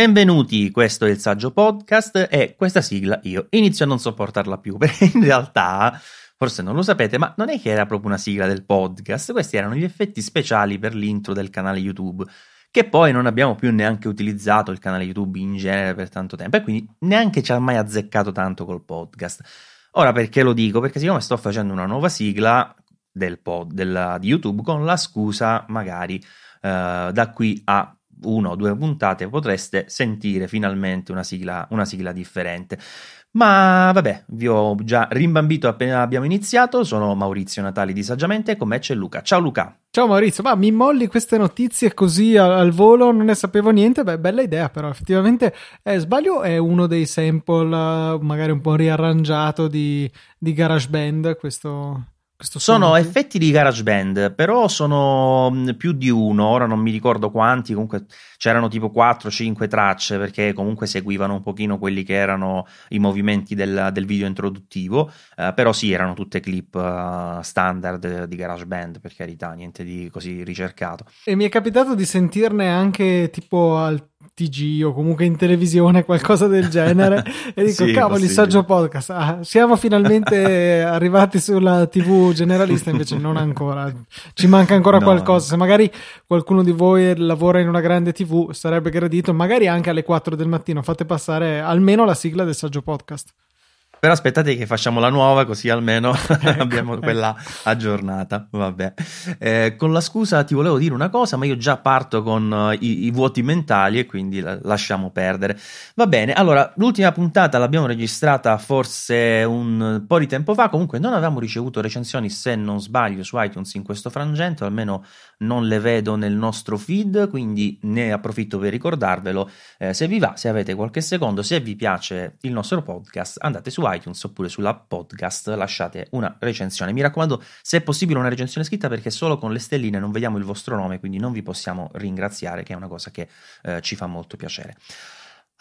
benvenuti, questo è il Saggio Podcast e questa sigla io inizio a non sopportarla più perché in realtà, forse non lo sapete, ma non è che era proprio una sigla del podcast, questi erano gli effetti speciali per l'intro del canale YouTube che poi non abbiamo più neanche utilizzato il canale YouTube in genere per tanto tempo e quindi neanche ci ha mai azzeccato tanto col podcast. Ora perché lo dico? Perché siccome sto facendo una nuova sigla del pod, della, di YouTube con la scusa magari eh, da qui a una o due puntate potreste sentire finalmente una sigla, una sigla differente. Ma vabbè, vi ho già rimbambito appena abbiamo iniziato. Sono Maurizio Natali di Saggiamente e con me c'è Luca. Ciao Luca. Ciao Maurizio, ma mi molli queste notizie così al, al volo? Non ne sapevo niente. Beh, bella idea, però effettivamente eh, sbaglio. È uno dei sample, uh, magari un po' riarrangiato di, di GarageBand. Questo sono effetti di GarageBand, però sono mm, più di uno, ora non mi ricordo quanti, comunque c'erano tipo 4-5 tracce perché comunque seguivano un pochino quelli che erano i movimenti del, del video introduttivo, eh, però sì, erano tutte clip uh, standard di GarageBand, per carità, niente di così ricercato. E mi è capitato di sentirne anche tipo al TG o comunque in televisione, qualcosa del genere. e dico, sì, cavolo, il saggio podcast. Ah, siamo finalmente arrivati sulla TV generalista, invece non ancora. Ci manca ancora no. qualcosa. Se magari qualcuno di voi lavora in una grande TV, sarebbe gradito, magari anche alle 4 del mattino, fate passare almeno la sigla del saggio podcast. Però aspettate che facciamo la nuova, così almeno ecco, abbiamo quella aggiornata. Vabbè. Eh, con la scusa ti volevo dire una cosa, ma io già parto con uh, i, i, vuoti mentali e quindi la, lasciamo perdere. Va bene, allora, l'ultima puntata l'abbiamo registrata forse un po' di tempo fa, comunque non avevamo ricevuto recensioni, se non sbaglio, su iTunes in questo frangente, almeno non le vedo nel nostro feed, quindi ne approfitto per ricordarvelo. Eh, se vi va, se avete qualche secondo, se vi piace il nostro podcast, andate su iTunes oppure sulla podcast, lasciate una recensione. Mi raccomando, se è possibile una recensione scritta perché solo con le stelline non vediamo il vostro nome, quindi non vi possiamo ringraziare, che è una cosa che eh, ci fa molto piacere.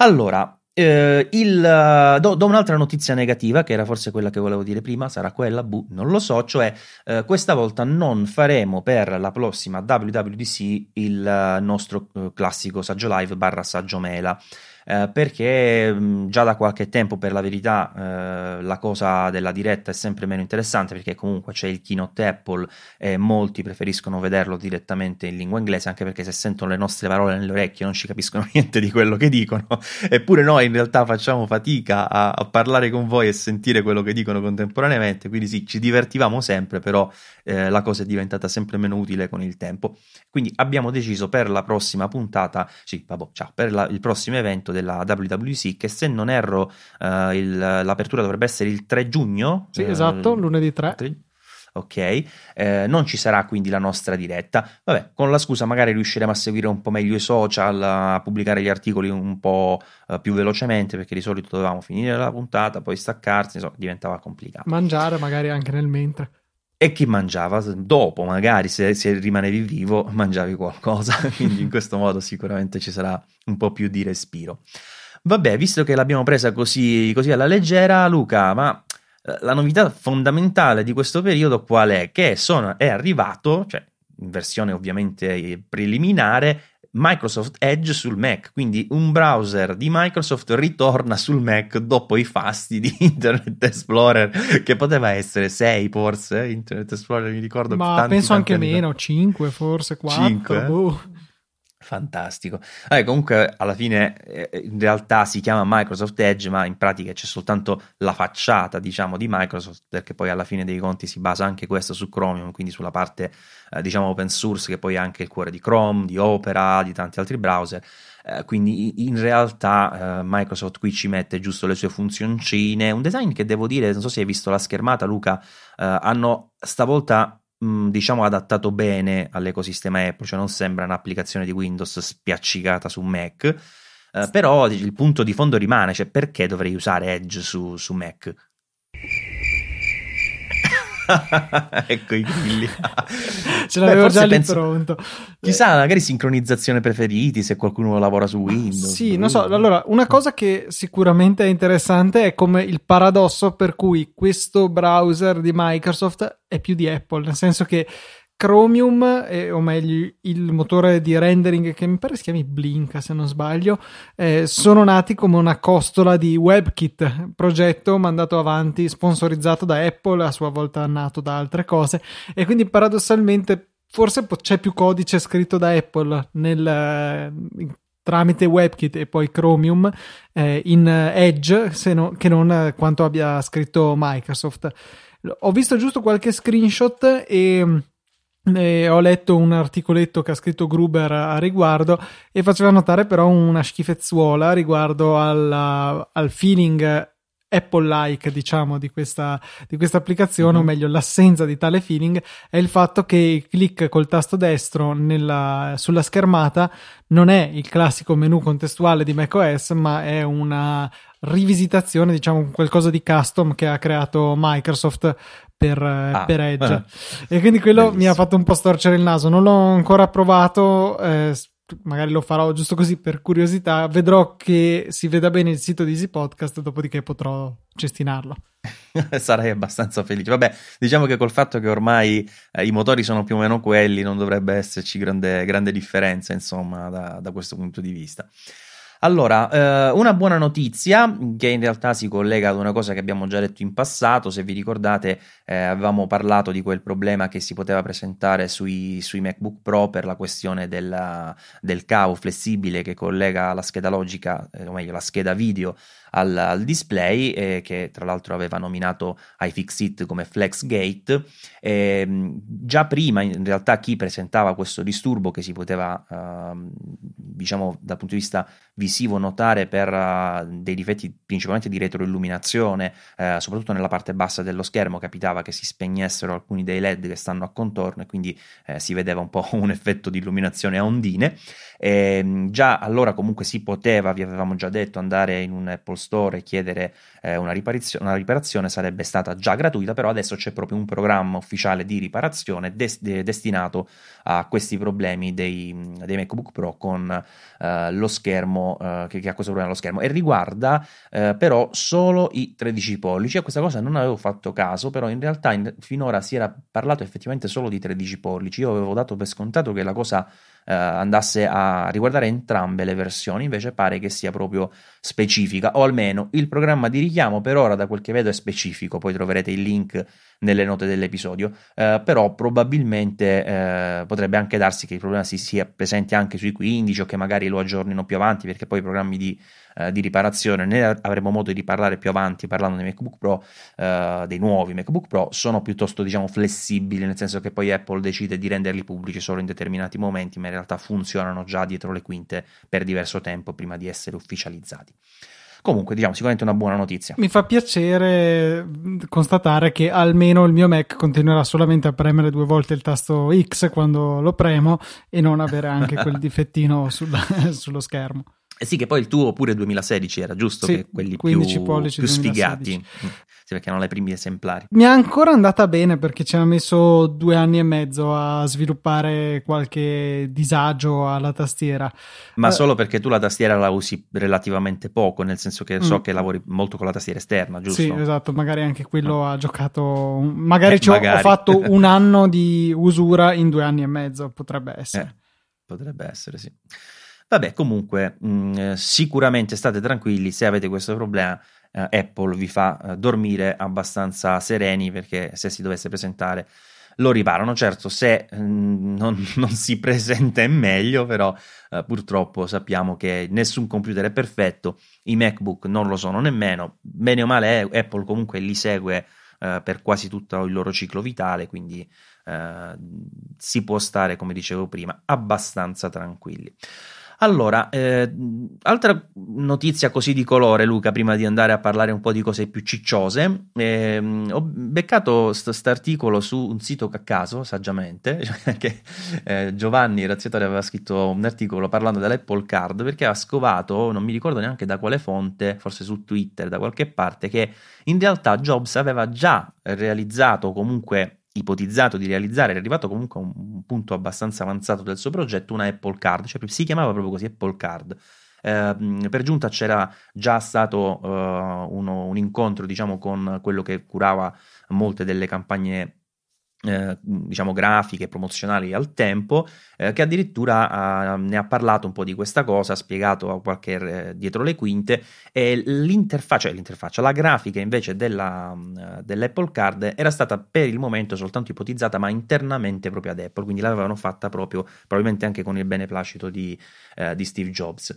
Allora, eh, il, do, do, un'altra notizia negativa, che era forse quella che volevo dire prima, sarà quella, buh, non lo so, cioè eh, questa volta non faremo per la prossima WWDC il nostro eh, classico saggio live barra saggio mela eh, perché mh, già da qualche tempo per la verità eh, la cosa della diretta è sempre meno interessante perché comunque c'è il keynote Apple e molti preferiscono vederlo direttamente in lingua inglese anche perché se sentono le nostre parole nelle orecchie non ci capiscono niente di quello che dicono. Eppure noi in realtà facciamo fatica a, a parlare con voi e sentire quello che dicono contemporaneamente quindi sì ci divertivamo sempre però eh, la cosa è diventata sempre meno utile con il tempo. Quindi abbiamo deciso per la prossima puntata sì vabbè ciao per la, il prossimo evento della WWC che se non erro uh, il, l'apertura dovrebbe essere il 3 giugno. Sì, uh, esatto, lunedì 3. 3 ok? Eh, non ci sarà quindi la nostra diretta. Vabbè, con la scusa magari riusciremo a seguire un po' meglio i social, a pubblicare gli articoli un po' uh, più velocemente perché di solito dovevamo finire la puntata, poi staccarsi, insomma, diventava complicato. Mangiare magari anche nel mentre. E chi mangiava dopo, magari se, se rimanevi vivo, mangiavi qualcosa. Quindi in questo modo sicuramente ci sarà un po' più di respiro. Vabbè, visto che l'abbiamo presa così, così alla leggera, Luca, ma eh, la novità fondamentale di questo periodo qual è? Che sono, è arrivato, cioè in versione ovviamente preliminare, Microsoft Edge sul Mac, quindi un browser di Microsoft ritorna sul Mac dopo i fasti di Internet Explorer, che poteva essere 6 forse, Internet Explorer mi ricordo. Ma tanti, penso tanti anche meno, 5 forse, 4. 5, boh. Fantastico. Eh, comunque, alla fine, eh, in realtà si chiama Microsoft Edge, ma in pratica c'è soltanto la facciata, diciamo, di Microsoft, perché poi alla fine dei conti si basa anche questo su Chromium, quindi sulla parte, eh, diciamo, open source, che poi è anche il cuore di Chrome, di Opera, di tanti altri browser. Eh, quindi in realtà eh, Microsoft qui ci mette giusto le sue funzioncine, un design che devo dire, non so se hai visto la schermata, Luca, eh, hanno stavolta mh, diciamo adattato bene all'ecosistema Apple, cioè non sembra un'applicazione di Windows spiaccicata su Mac, eh, però il punto di fondo rimane, cioè perché dovrei usare Edge su, su Mac? ecco i grilli. Ce l'avevo Beh, già lì penso, pronto. Chissà, magari sincronizzazione preferiti se qualcuno lavora su Windows. Sì, non so. Allora, una cosa che sicuramente è interessante è come il paradosso per cui questo browser di Microsoft è più di Apple, nel senso che Chromium, eh, o meglio il motore di rendering che mi pare si chiami Blink se non sbaglio, eh, sono nati come una costola di WebKit, progetto mandato avanti, sponsorizzato da Apple, a sua volta nato da altre cose, e quindi paradossalmente forse c'è più codice scritto da Apple nel, tramite WebKit e poi Chromium eh, in Edge no, che non quanto abbia scritto Microsoft. Ho visto giusto qualche screenshot e e ho letto un articoletto che ha scritto Gruber a riguardo e faceva notare però una schifezzuola riguardo alla, al feeling Apple-like, diciamo, di questa, di questa applicazione, mm-hmm. o meglio, l'assenza di tale feeling, è il fatto che il click col tasto destro nella, sulla schermata non è il classico menu contestuale di macOS, ma è una rivisitazione, diciamo, qualcosa di custom che ha creato Microsoft per, ah, per Edge. Eh. E quindi quello Bellissimo. mi ha fatto un po' storcere il naso. Non l'ho ancora provato. Eh, magari lo farò giusto così per curiosità. Vedrò che si veda bene il sito di Easy Podcast, dopodiché potrò cestinarlo. Sarai abbastanza felice. Vabbè, diciamo che col fatto che ormai eh, i motori sono più o meno quelli, non dovrebbe esserci grande, grande differenza, insomma, da, da questo punto di vista. Allora, eh, una buona notizia che in realtà si collega ad una cosa che abbiamo già detto in passato, se vi ricordate eh, avevamo parlato di quel problema che si poteva presentare sui, sui MacBook Pro per la questione della, del cavo flessibile che collega la scheda logica, eh, o meglio la scheda video al, al display, eh, che tra l'altro aveva nominato iFixit come FlexGate. Eh, già prima, in realtà, chi presentava questo disturbo che si poteva, uh, diciamo, dal punto di vista visivo notare per uh, dei difetti principalmente di retroilluminazione, uh, soprattutto nella parte bassa dello schermo, capitava che si spegnessero alcuni dei LED che stanno a contorno e quindi eh, si vedeva un po' un effetto di illuminazione a ondine. E, già allora comunque si poteva, vi avevamo già detto, andare in un Apple Store e chiedere eh, una, riparazio- una, riparazione, sarebbe stata già gratuita, però adesso c'è proprio un programma ufficiale di riparazione des- de- destinato a questi problemi dei, dei MacBook Pro con eh, lo schermo, eh, che, che, ha questo problema allo schermo e riguarda eh, però solo i 13 pollici. A questa cosa non avevo fatto caso, però in realtà in, finora si era parlato effettivamente solo di 13 pollici. Io avevo dato per scontato che la cosa eh, andasse a riguardare entrambe le versioni, invece pare che sia proprio specifica, o almeno il programma di richiamo per ora da quel che vedo è specifico, poi troverete il link nelle note dell'episodio, eh, però probabilmente eh, potrebbe anche darsi che il problema si sia presente anche sui 15 o che magari lo aggiornino più avanti perché poi i programmi di, eh, di riparazione, ne avremo modo di parlare più avanti parlando dei MacBook Pro, eh, dei nuovi MacBook Pro, sono piuttosto diciamo flessibili, nel senso che poi Apple decide di renderli pubblici solo in determinati momenti, ma in realtà funzionano già dietro le quinte per diverso tempo prima di essere ufficializzati. Comunque, diciamo, sicuramente una buona notizia. Mi fa piacere constatare che almeno il mio Mac continuerà solamente a premere due volte il tasto X quando lo premo e non avere anche quel difettino sulla, sullo schermo. Eh sì, che poi il tuo pure 2016 era giusto, sì, che quelli più, più sfigati. Sì, perché erano i primi esemplari. Mi è ancora andata bene perché ci ha messo due anni e mezzo a sviluppare qualche disagio alla tastiera. Ma uh, solo perché tu la tastiera la usi relativamente poco, nel senso che so mm. che lavori molto con la tastiera esterna, giusto? Sì, esatto, magari anche quello ah. ha giocato... Magari, eh, magari. ho fatto un anno di usura in due anni e mezzo, potrebbe essere. Eh, potrebbe essere, sì. Vabbè, comunque, mh, mm, sicuramente state tranquilli se avete questo problema eh, Apple vi fa eh, dormire abbastanza sereni perché se si dovesse presentare lo riparano. Certo, se mm, non, non, si presenta è meglio, però eh, purtroppo sappiamo che nessun computer è perfetto, i MacBook non lo sono nemmeno, bene o male eh, Apple comunque li segue eh, per quasi tutto il loro ciclo vitale, quindi eh, si può stare, come dicevo prima, abbastanza tranquilli. Allora, eh, altra notizia così di colore, Luca, prima di andare a parlare un po' di cose più cicciose. Eh, ho beccato questo articolo su un sito a caso, saggiamente, che eh, Giovanni Razziatore aveva scritto un articolo parlando dell'Apple Card perché ha scovato, non mi ricordo neanche da quale fonte, forse su Twitter, da qualche parte, che in realtà Jobs aveva già realizzato comunque ipotizzato di realizzare, era arrivato comunque a un punto abbastanza avanzato del suo progetto, una Apple Card, cioè si chiamava proprio così Apple Card. Eh, per giunta c'era già stato uh, uno, un incontro diciamo con quello che curava molte delle campagne eh, diciamo grafiche promozionali al tempo eh, che addirittura uh, ne ha parlato un po' di questa cosa ha spiegato qualche eh, dietro le quinte e l'interfaccia, l'interfaccia la grafica invece della, uh, dell'Apple Card era stata per il momento soltanto ipotizzata ma internamente proprio ad Apple quindi l'avevano fatta proprio probabilmente anche con il beneplacito di, uh, di Steve Jobs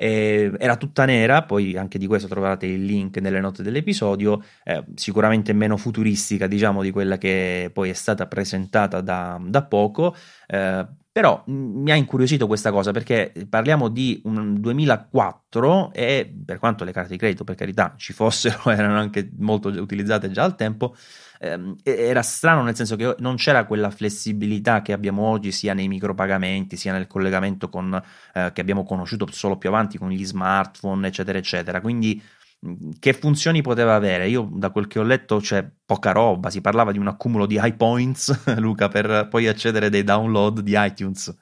eh, era tutta nera, poi anche di questo trovate il link nelle note dell'episodio, eh, sicuramente meno futuristica diciamo di quella che poi è stata presentata da, da poco, eh, però mi ha incuriosito questa cosa perché parliamo di un 2004 e per quanto le carte di credito per carità ci fossero, erano anche molto utilizzate già al tempo, ehm, era strano nel senso che non c'era quella flessibilità che abbiamo oggi sia nei micropagamenti sia nel collegamento con, eh, che abbiamo conosciuto solo più avanti con gli smartphone eccetera eccetera. Quindi che funzioni poteva avere? Io da quel che ho letto c'è poca roba, si parlava di un accumulo di high points, Luca, per poi accedere dei download di iTunes.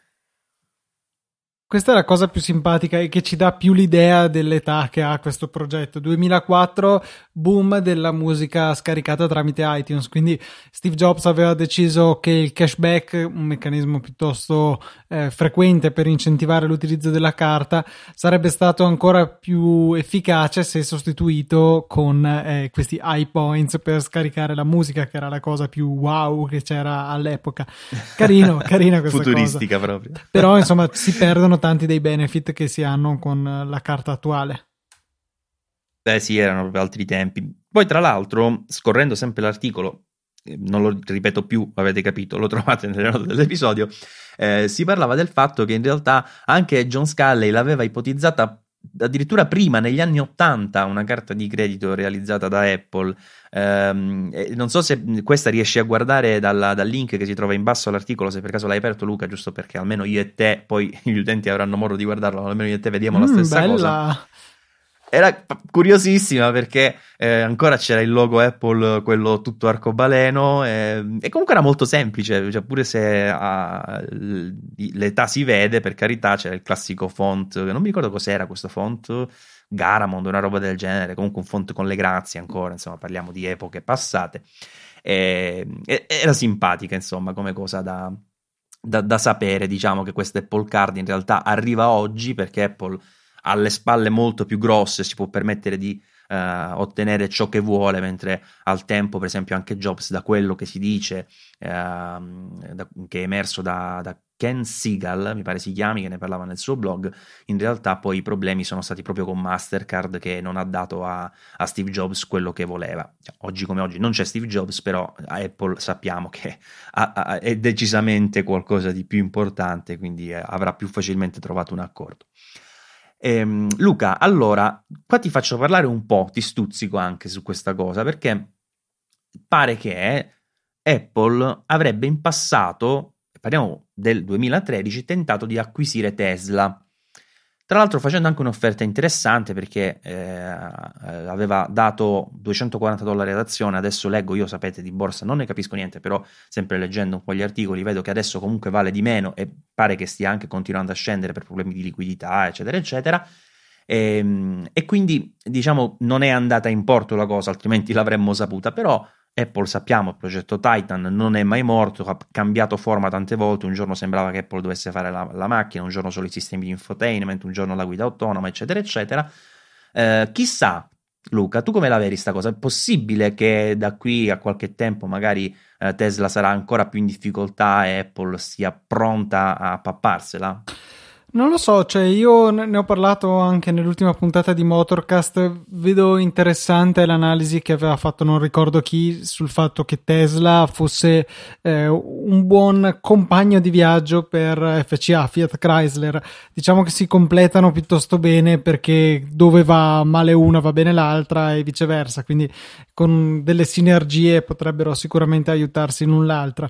Questa è la cosa più simpatica e che ci dà più l'idea dell'età che ha questo progetto. 2004, boom della musica scaricata tramite iTunes. Quindi Steve Jobs aveva deciso che il cashback, un meccanismo piuttosto eh, frequente per incentivare l'utilizzo della carta, sarebbe stato ancora più efficace se sostituito con eh, questi iPoints per scaricare la musica, che era la cosa più wow che c'era all'epoca. Carino, carina questa Futuristica cosa. proprio. Però insomma si perdono sono tanti dei benefit che si hanno con la carta attuale. Beh sì, erano proprio altri tempi. Poi tra l'altro, scorrendo sempre l'articolo, eh, non lo ripeto più, avete capito, lo trovate nelle note dell'episodio, eh, si parlava del fatto che in realtà anche John Sculley l'aveva ipotizzata addirittura prima, negli anni 80, una carta di credito realizzata da Apple. Um, non so se questa riesci a guardare dalla, dal link che si trova in basso all'articolo, se per caso l'hai aperto Luca, giusto perché almeno io e te, poi gli utenti avranno modo di guardarlo, almeno io e te vediamo mm, la stessa bella. cosa. Era curiosissima perché eh, ancora c'era il logo Apple, quello tutto arcobaleno, eh, e comunque era molto semplice, cioè pure se ah, l'età si vede, per carità, c'era il classico font, non mi ricordo cos'era questo font, Garamond, una roba del genere, comunque un font con le grazie ancora, insomma parliamo di epoche passate. E, era simpatica, insomma, come cosa da, da, da sapere, diciamo che questa Apple Card in realtà arriva oggi perché Apple ha le spalle molto più grosse, si può permettere di uh, ottenere ciò che vuole, mentre al tempo, per esempio, anche Jobs, da quello che si dice, uh, da, che è emerso da, da Ken Seagal, mi pare si chiami, che ne parlava nel suo blog, in realtà poi i problemi sono stati proprio con Mastercard che non ha dato a, a Steve Jobs quello che voleva. Cioè, oggi come oggi non c'è Steve Jobs, però Apple sappiamo che ha, ha, è decisamente qualcosa di più importante, quindi eh, avrà più facilmente trovato un accordo. Ehm, Luca, allora, qua ti faccio parlare un po', ti stuzzico anche su questa cosa, perché pare che Apple avrebbe in passato, parliamo del 2013, tentato di acquisire Tesla. Tra l'altro facendo anche un'offerta interessante perché eh, aveva dato 240 dollari ad azione, adesso leggo, io sapete di borsa non ne capisco niente, però sempre leggendo un po' gli articoli vedo che adesso comunque vale di meno e pare che stia anche continuando a scendere per problemi di liquidità, eccetera, eccetera. E, ehm, e quindi diciamo non è andata in porto la cosa, altrimenti l'avremmo saputa, però Apple sappiamo, il progetto Titan non è mai morto, ha cambiato forma tante volte, un giorno sembrava che Apple dovesse fare la, la macchina, un giorno solo i sistemi di infotainment, un giorno la guida autonoma, eccetera, eccetera. Eh, chissà, Luca, tu come la vedi sta cosa? È possibile che da qui a qualche tempo magari eh, Tesla sarà ancora più in difficoltà e Apple sia pronta a papparsela? Non lo so, cioè io ne ho parlato anche nell'ultima puntata di Motorcast, vedo interessante l'analisi che aveva fatto non ricordo chi sul fatto che Tesla fosse eh, un buon compagno di viaggio per FCA, Fiat Chrysler. Diciamo che si completano piuttosto bene perché dove va male una va bene l'altra e viceversa, quindi con delle sinergie potrebbero sicuramente aiutarsi l'un l'altra.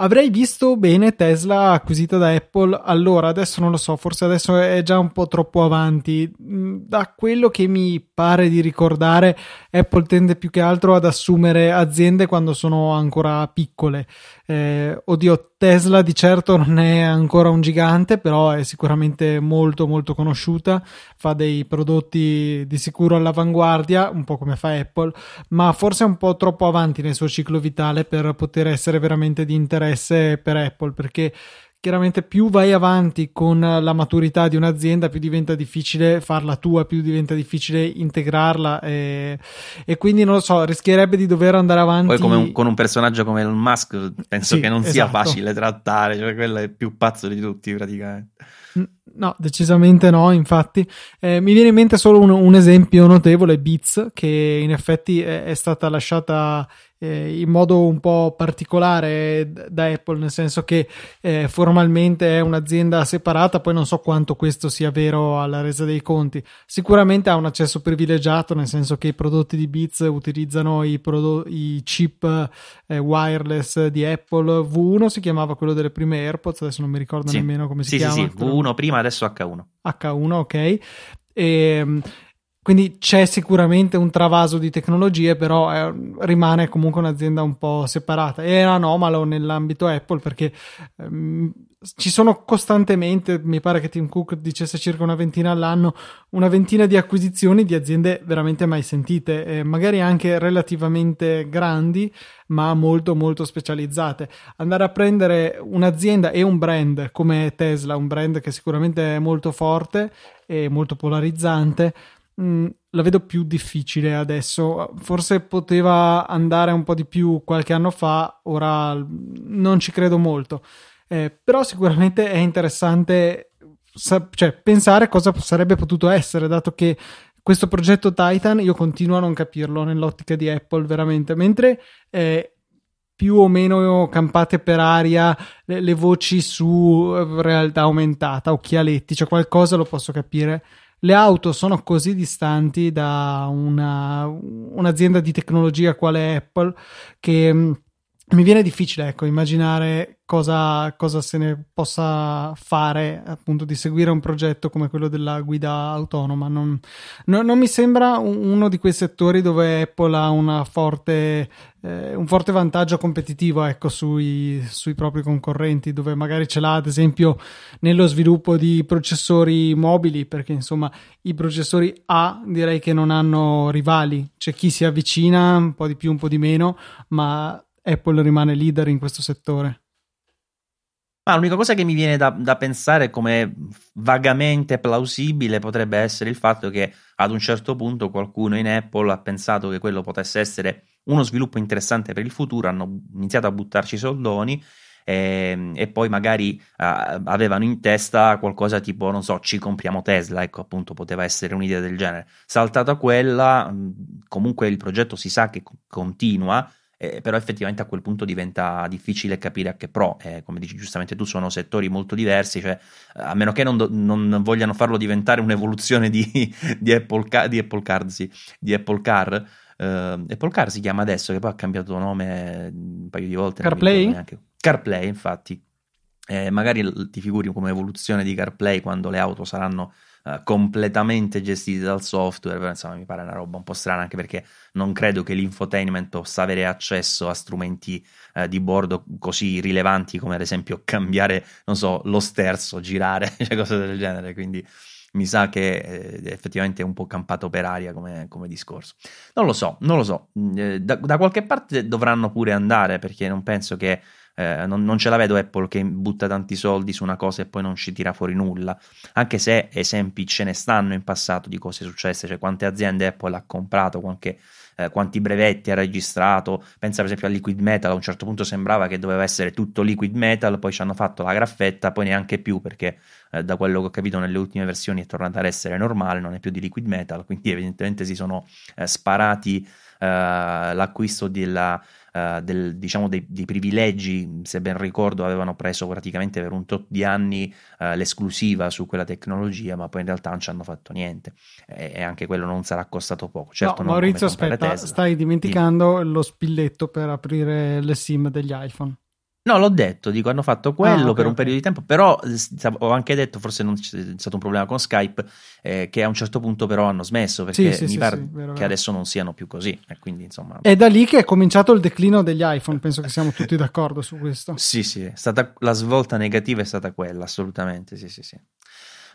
Avrei visto bene Tesla acquisita da Apple, allora adesso non lo so, forse adesso è già un po' troppo avanti. Mm, da quello che mi pare di ricordare, Apple tende più che altro ad assumere aziende quando sono ancora piccole. Eh, oddio, Tesla di certo non è ancora un gigante, però è sicuramente molto molto conosciuta, fa dei prodotti di sicuro all'avanguardia, un po' come fa Apple, ma forse è un po' troppo avanti nel suo ciclo vitale per poter essere veramente di interesse per Apple, perché chiaramente più vai avanti con la maturità di un'azienda, più diventa difficile farla tua, più diventa difficile integrarla e, e quindi non lo so, rischierebbe di dover andare avanti. Poi un, con un personaggio come Elon Musk penso sì, che non esatto. sia facile trattare, cioè quello è più pazzo di tutti praticamente. No, decisamente no, infatti. Eh, mi viene in mente solo un, un, esempio notevole, Beats, che in effetti è, è stata lasciata eh, in modo un po' particolare da Apple, nel senso che eh, formalmente è un'azienda separata, poi non so quanto questo sia vero alla resa dei conti. Sicuramente ha un accesso privilegiato, nel senso che i prodotti di Beats utilizzano i, prodo- i chip eh, wireless di Apple. V1 si chiamava quello delle prime AirPods, adesso non mi ricordo sì. nemmeno come si sì, chiama. Sì, sì, V1 prima, adesso H1. H1, ok. E, ehm, quindi c'è sicuramente un travaso di tecnologie, però è, rimane comunque un'azienda un po' separata. È anomalo nell'ambito Apple perché ehm, ci sono costantemente, mi pare che Tim Cook dicesse circa una ventina all'anno, una ventina di acquisizioni di aziende veramente mai sentite, eh, magari anche relativamente grandi, ma molto molto specializzate. Andare a prendere un'azienda e un brand come Tesla, un brand che sicuramente è molto forte e molto polarizzante mm, la vedo più difficile adesso. Forse poteva andare un po' di più qualche anno fa, ora non ci credo molto. Eh, però sicuramente è interessante sa- cioè, pensare cosa sarebbe potuto essere, dato che questo progetto Titan io continuo a non capirlo nell'ottica di Apple veramente, mentre eh, più o meno campate per aria le, le voci su eh, realtà aumentata, occhialetti, cioè qualcosa lo posso capire le auto sono così distanti da una, un'azienda di tecnologia quale Apple che mi viene difficile ecco, immaginare cosa, cosa, se ne possa fare appunto di seguire un progetto come quello della guida autonoma. Non, no, non mi sembra uno di quei settori dove Apple ha forte, eh, un forte vantaggio competitivo ecco, sui, sui, propri concorrenti, dove magari ce l'ha ad esempio nello sviluppo di processori mobili, perché insomma i processori A direi che non hanno rivali, c'è chi si avvicina un po' di più, un po' di meno, ma Apple rimane leader in questo settore. Ma l'unica cosa che mi viene da, da, pensare come vagamente plausibile potrebbe essere il fatto che ad un certo punto qualcuno in Apple ha pensato che quello potesse essere uno sviluppo interessante per il futuro, hanno iniziato a buttarci soldoni e, ehm, e poi magari uh, avevano in testa qualcosa tipo, non so, ci compriamo Tesla, ecco appunto poteva essere un'idea del genere. Saltata quella, comunque il progetto si sa che continua eh, però effettivamente a quel punto diventa difficile capire a che pro, eh, come dici giustamente tu, sono settori molto diversi, cioè, a meno che non, do, non vogliano farlo diventare un'evoluzione di, di, Apple, Car, di Apple Car, sì, di Apple Car. Uh, Apple Car si chiama adesso, che poi ha cambiato nome un paio di volte. CarPlay? CarPlay, infatti. Eh, magari ti figuri come evoluzione di CarPlay quando le auto saranno uh, completamente gestite dal software, insomma mi pare una roba un po' strana anche perché non credo che l'infotainment possa avere accesso a strumenti uh, di bordo così rilevanti come ad esempio cambiare, non so, lo sterzo, girare, cioè cose del genere, quindi mi sa che eh, effettivamente è un po' campato per aria come, come discorso. Non lo so, non lo so, mm, eh, da, da, qualche parte dovranno pure andare perché non penso che eh, non, non, ce la vedo Apple che butta tanti soldi su una cosa e poi non ci tira fuori nulla, anche se esempi ce ne stanno in passato di cose successe, cioè quante aziende Apple ha comprato, qualche, eh, quanti brevetti ha registrato, pensa per esempio a Liquid Metal, a un certo punto sembrava che doveva essere tutto Liquid Metal, poi ci hanno fatto la graffetta, poi neanche più perché eh, da quello che ho capito nelle ultime versioni è tornata ad essere normale, non è più di Liquid Metal, quindi evidentemente si sono eh, sparati eh, l'acquisto della uh, del, diciamo dei, dei, privilegi, se ben ricordo avevano preso praticamente per un tot di anni uh, l'esclusiva su quella tecnologia, ma poi in realtà non ci hanno fatto niente e, e anche quello non sarà costato poco. Certo, no, Maurizio, aspetta, Tesla. stai dimenticando Dimmi. lo spilletto per aprire le SIM degli iPhone. No, l'ho detto, dico, hanno fatto quello ah, okay, per un periodo di tempo, però ho anche detto, forse non c'è stato un problema con Skype, eh, che a un certo punto però hanno smesso, perché sì, sì, mi sì, pare vero, che vero. adesso non siano più così. E quindi, insomma... È da lì che è cominciato il declino degli iPhone, penso che siamo tutti d'accordo su questo. Sì, sì, è stata, la svolta negativa è stata quella, assolutamente, sì, sì, sì.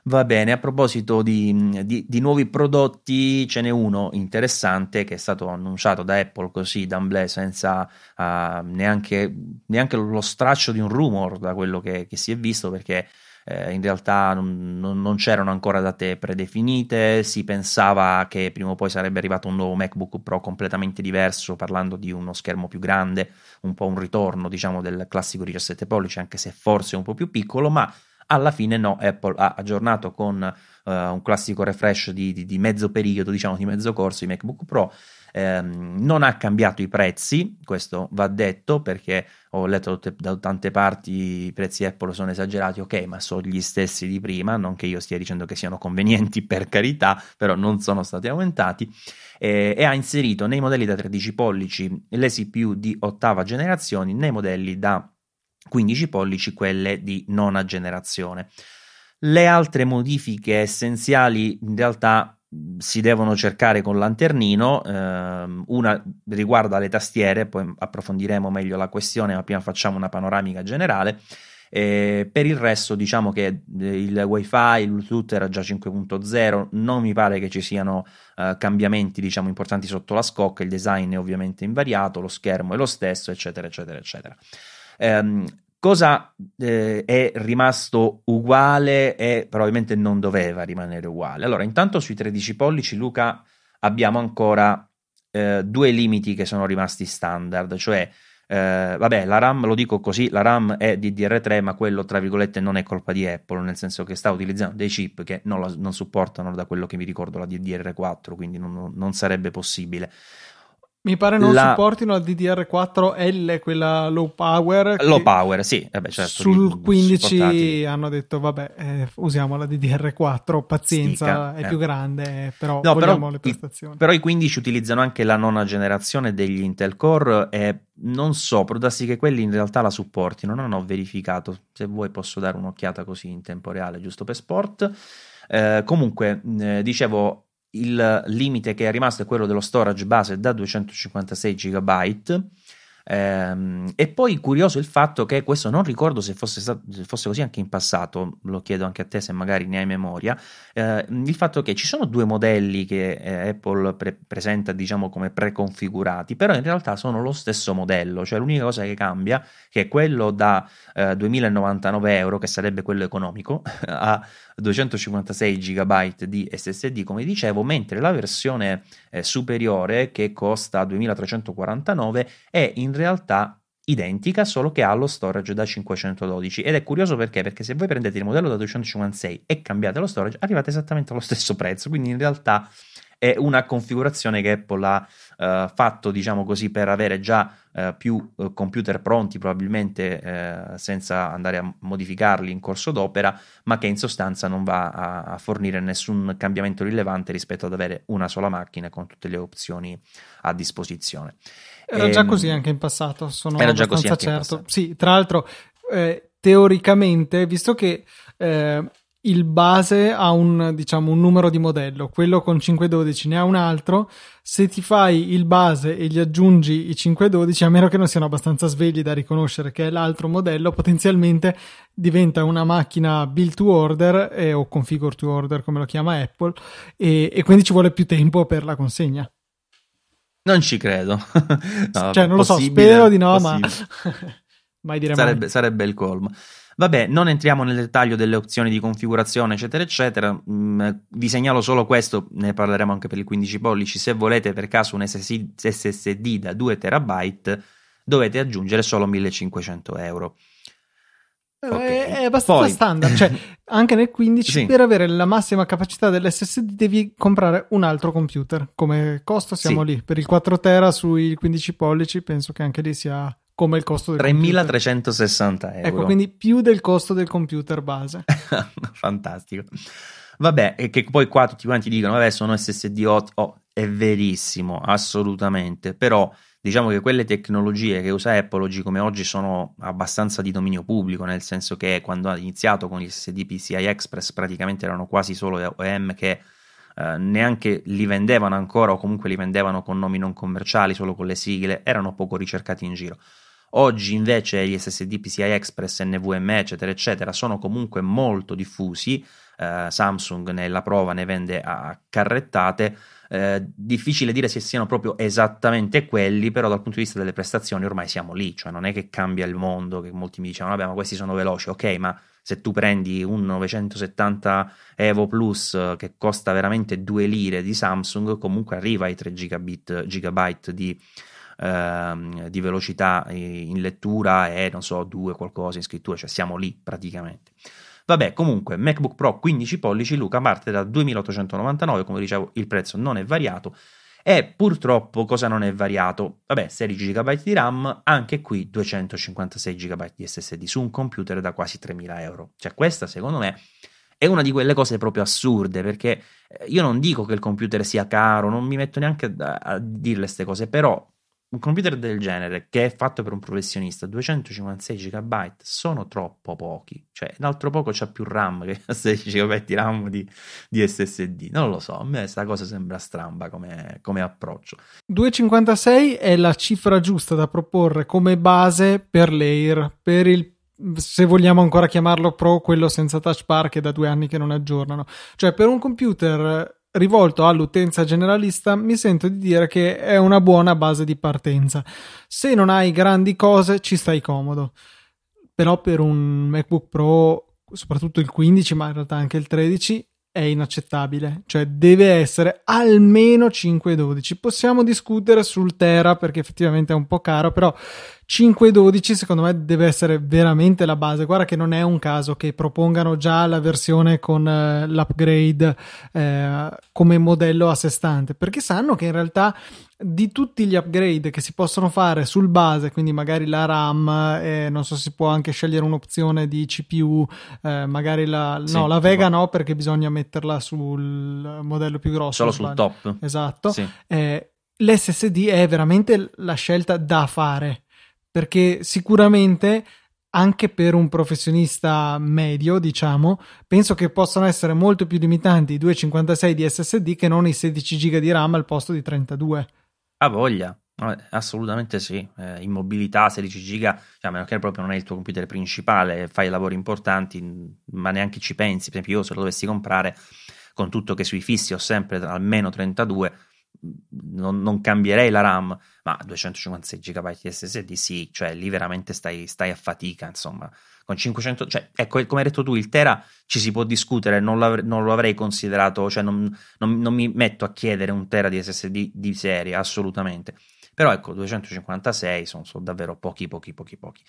Va bene, a proposito di, di, di, nuovi prodotti, ce n'è uno interessante che è stato annunciato da Apple così d'amblè senza uh, neanche, neanche, lo straccio di un rumor da quello che, che si è visto perché eh, in realtà non, non, c'erano ancora date predefinite, si pensava che prima o poi sarebbe arrivato un nuovo MacBook Pro completamente diverso, parlando di uno schermo più grande, un po' un ritorno diciamo del classico 17 pollici, anche se forse un po' più piccolo, ma alla fine no, Apple ha aggiornato con uh, un classico refresh di, di, di, mezzo periodo, diciamo di mezzo corso, i MacBook Pro. Ehm, non ha cambiato i prezzi, questo va detto perché ho letto da tante parti i prezzi Apple sono esagerati, ok, ma sono gli stessi di prima, non che io stia dicendo che siano convenienti per carità, però non sono stati aumentati. Eh, e ha inserito nei modelli da 13 pollici le CPU di ottava generazione, nei modelli da 15 pollici quelle di nona generazione. Le altre modifiche essenziali in realtà si devono cercare con lanternino, eh, una riguarda le tastiere, poi approfondiremo meglio la questione, ma prima facciamo una panoramica generale. Eh, per il resto, diciamo che il WiFi, il Bluetooth era già 5.0, non mi pare che ci siano eh, cambiamenti diciamo, importanti sotto la scocca, il design è ovviamente invariato, lo schermo è lo stesso, eccetera, eccetera, eccetera. Um, cosa eh, è rimasto uguale e probabilmente non doveva rimanere uguale? Allora, intanto sui 13 pollici, Luca, abbiamo ancora eh, due limiti che sono rimasti standard, cioè eh, vabbè, la RAM, lo dico così, la RAM è DDR3, ma quello, tra virgolette, non è colpa di Apple, nel senso che sta utilizzando dei chip che non, la, non supportano, da quello che mi ricordo, la DDR4, quindi non, non sarebbe possibile. Mi pare non la... supportino la DDR4L, quella low power. Low power, sì. Eh beh, certo, sul 15 supportati. hanno detto, vabbè, eh, usiamo la DDR4, pazienza, Stica, è eh. più grande, però no, però, le prestazioni. I, però i 15 utilizzano anche la nona generazione degli Intel Core e non so, può darsi che quelli in realtà la supportino, non ho verificato. Se vuoi posso dare un'occhiata così in tempo reale, giusto per sport. Eh, comunque, eh, dicevo, il limite che è rimasto è quello dello storage base da 256 GB Ehm, e poi curioso il fatto che questo non ricordo se fosse, stato, se fosse, così anche in passato, lo chiedo anche a te se magari ne hai memoria, eh, il fatto che ci sono due modelli che eh, Apple pre- presenta diciamo come preconfigurati, però in realtà sono lo stesso modello, cioè l'unica cosa che cambia che è quello da eh, 2099 euro, che sarebbe quello economico, a 256 GB di SSD come dicevo, mentre la versione eh, superiore che costa 2349 è in realtà identica, solo che ha lo storage da 512. Ed è curioso perché? Perché se voi prendete il modello da 256 e cambiate lo storage, arrivate esattamente allo stesso prezzo. Quindi in realtà è una configurazione che Apple ha uh, fatto, diciamo così, per avere già uh, più uh, computer pronti, probabilmente senza andare a modificarli in corso d'opera, ma che in sostanza non va a, a, fornire nessun cambiamento rilevante rispetto ad avere una sola macchina con tutte le opzioni a disposizione. Era e, già ehm, così anche in passato, sono era già così certo. Sì, tra l'altro, eh, teoricamente, visto che eh, il base ha un, diciamo, un numero di modello, quello con 512 ne ha un altro, se ti fai il base e gli aggiungi i 512, a meno che non siano abbastanza svegli da riconoscere che è l'altro modello, potenzialmente diventa una macchina build to order eh, o configure to order come lo chiama Apple e, e quindi ci vuole più tempo per la consegna. Non ci credo. no, cioè, non lo so, spero di no, possibile. ma mai dire sarebbe, mai. sarebbe il colmo. Vabbè, non entriamo nel dettaglio delle opzioni di configurazione, eccetera, eccetera. Mm, vi segnalo solo questo, ne parleremo anche per il 15 pollici. Se volete per caso un SSD da 2 terabyte, dovete aggiungere solo 1500 euro. Eh, okay. È abbastanza Poi... standard, cioè anche nel 15 sì. per avere la massima capacità dell'SSD devi comprare un altro computer. Come costo siamo sì. lì. Per il 4 tera sui 15 pollici penso che anche lì sia come il costo del 3360 euro. Ecco, quindi più del costo del computer base. Fantastico. Vabbè, e che poi qua tutti quanti dicono, vabbè, sono SSD, ot- oh, È verissimo, assolutamente, però diciamo che quelle tecnologie che usa Apple oggi come oggi sono abbastanza di dominio pubblico, nel senso che quando ha iniziato con gli SSD PCI Express praticamente erano quasi solo OEM che eh, neanche li vendevano ancora o comunque li vendevano con nomi non commerciali, solo con le sigle, erano poco ricercati in giro. Oggi invece gli SSD PCI Express, NVMe, eccetera, eccetera, sono comunque molto diffusi. Eh, Samsung nella prova ne vende a carrettate eh, difficile dire se siano proprio esattamente quelli, però dal punto di vista delle prestazioni ormai siamo lì, cioè non è che cambia il mondo, che molti mi dicevano, vabbè ma questi sono veloci, ok, ma se tu prendi un 970 Evo Plus eh, che costa veramente 2 lire di Samsung, comunque arriva ai 3 gigabit, gigabyte di, eh, di velocità in lettura e non so, 2 qualcosa in scrittura, cioè siamo lì praticamente. Vabbè, comunque, MacBook Pro 15 pollici, Luca, parte da 2899, come dicevo, il prezzo non è variato. E purtroppo cosa non è variato? Vabbè, 16 GB di RAM, anche qui 256 GB di SSD su un computer da quasi 3.000 euro. Cioè, questa secondo me è una di quelle cose proprio assurde, perché eh, io non dico che il computer sia caro, non mi metto neanche a dirle queste cose, però un computer del genere che è fatto per un professionista 256 GB sono troppo pochi. Cioè l'altro poco c'ha più RAM che 16 GB di RAM di, di, SSD non lo so a me questa cosa sembra stramba come, come approccio. 256 è la cifra giusta da proporre come base per l'Air per il se vogliamo ancora chiamarlo Pro, quello senza touch bar che da due anni che non aggiornano. Cioè, per un computer rivolto all'utenza generalista, mi sento di dire che è una buona base di partenza. Se non hai grandi cose, ci stai comodo. Però per un MacBook Pro, soprattutto il 15, ma in realtà anche il 13, è inaccettabile, cioè deve essere almeno 512. Possiamo discutere sul Tera perché effettivamente è un po' caro, però 512 secondo me deve essere veramente la base. Guarda che non è un caso che propongano già la versione con eh, l'upgrade eh, come modello a sé stante, perché sanno che in realtà di tutti gli upgrade che si possono fare sul base, quindi magari la RAM, eh, non so se si può anche scegliere un'opzione di CPU, eh, magari la, sì, no, la Vega no perché bisogna metterla sul modello più grosso. Solo sul top. Esatto. Sì. Eh, L'SSD è veramente la scelta da fare perché sicuramente anche per un professionista medio, diciamo, penso che possano essere molto più limitanti i 256 di SSD che non i 16 GB di RAM al posto di 32. Ha voglia, assolutamente sì. Eh, in mobilità 16 giga, cioè, a meno che proprio non è il tuo computer principale, fai lavori importanti, ma neanche ci pensi. Per esempio, io se lo dovessi comprare, con tutto che sui fissi ho sempre almeno 32, non, non, cambierei la RAM, ma 256 GB di SSD sì, cioè lì veramente stai, stai a fatica, insomma con 500, cioè, ecco, come hai detto tu, il Tera ci si può discutere, non, non lo avrei considerato, cioè non, non, non, mi metto a chiedere un Tera di SSD di serie, assolutamente. Però ecco, 256 sono, sono davvero pochi, pochi, pochi, pochi.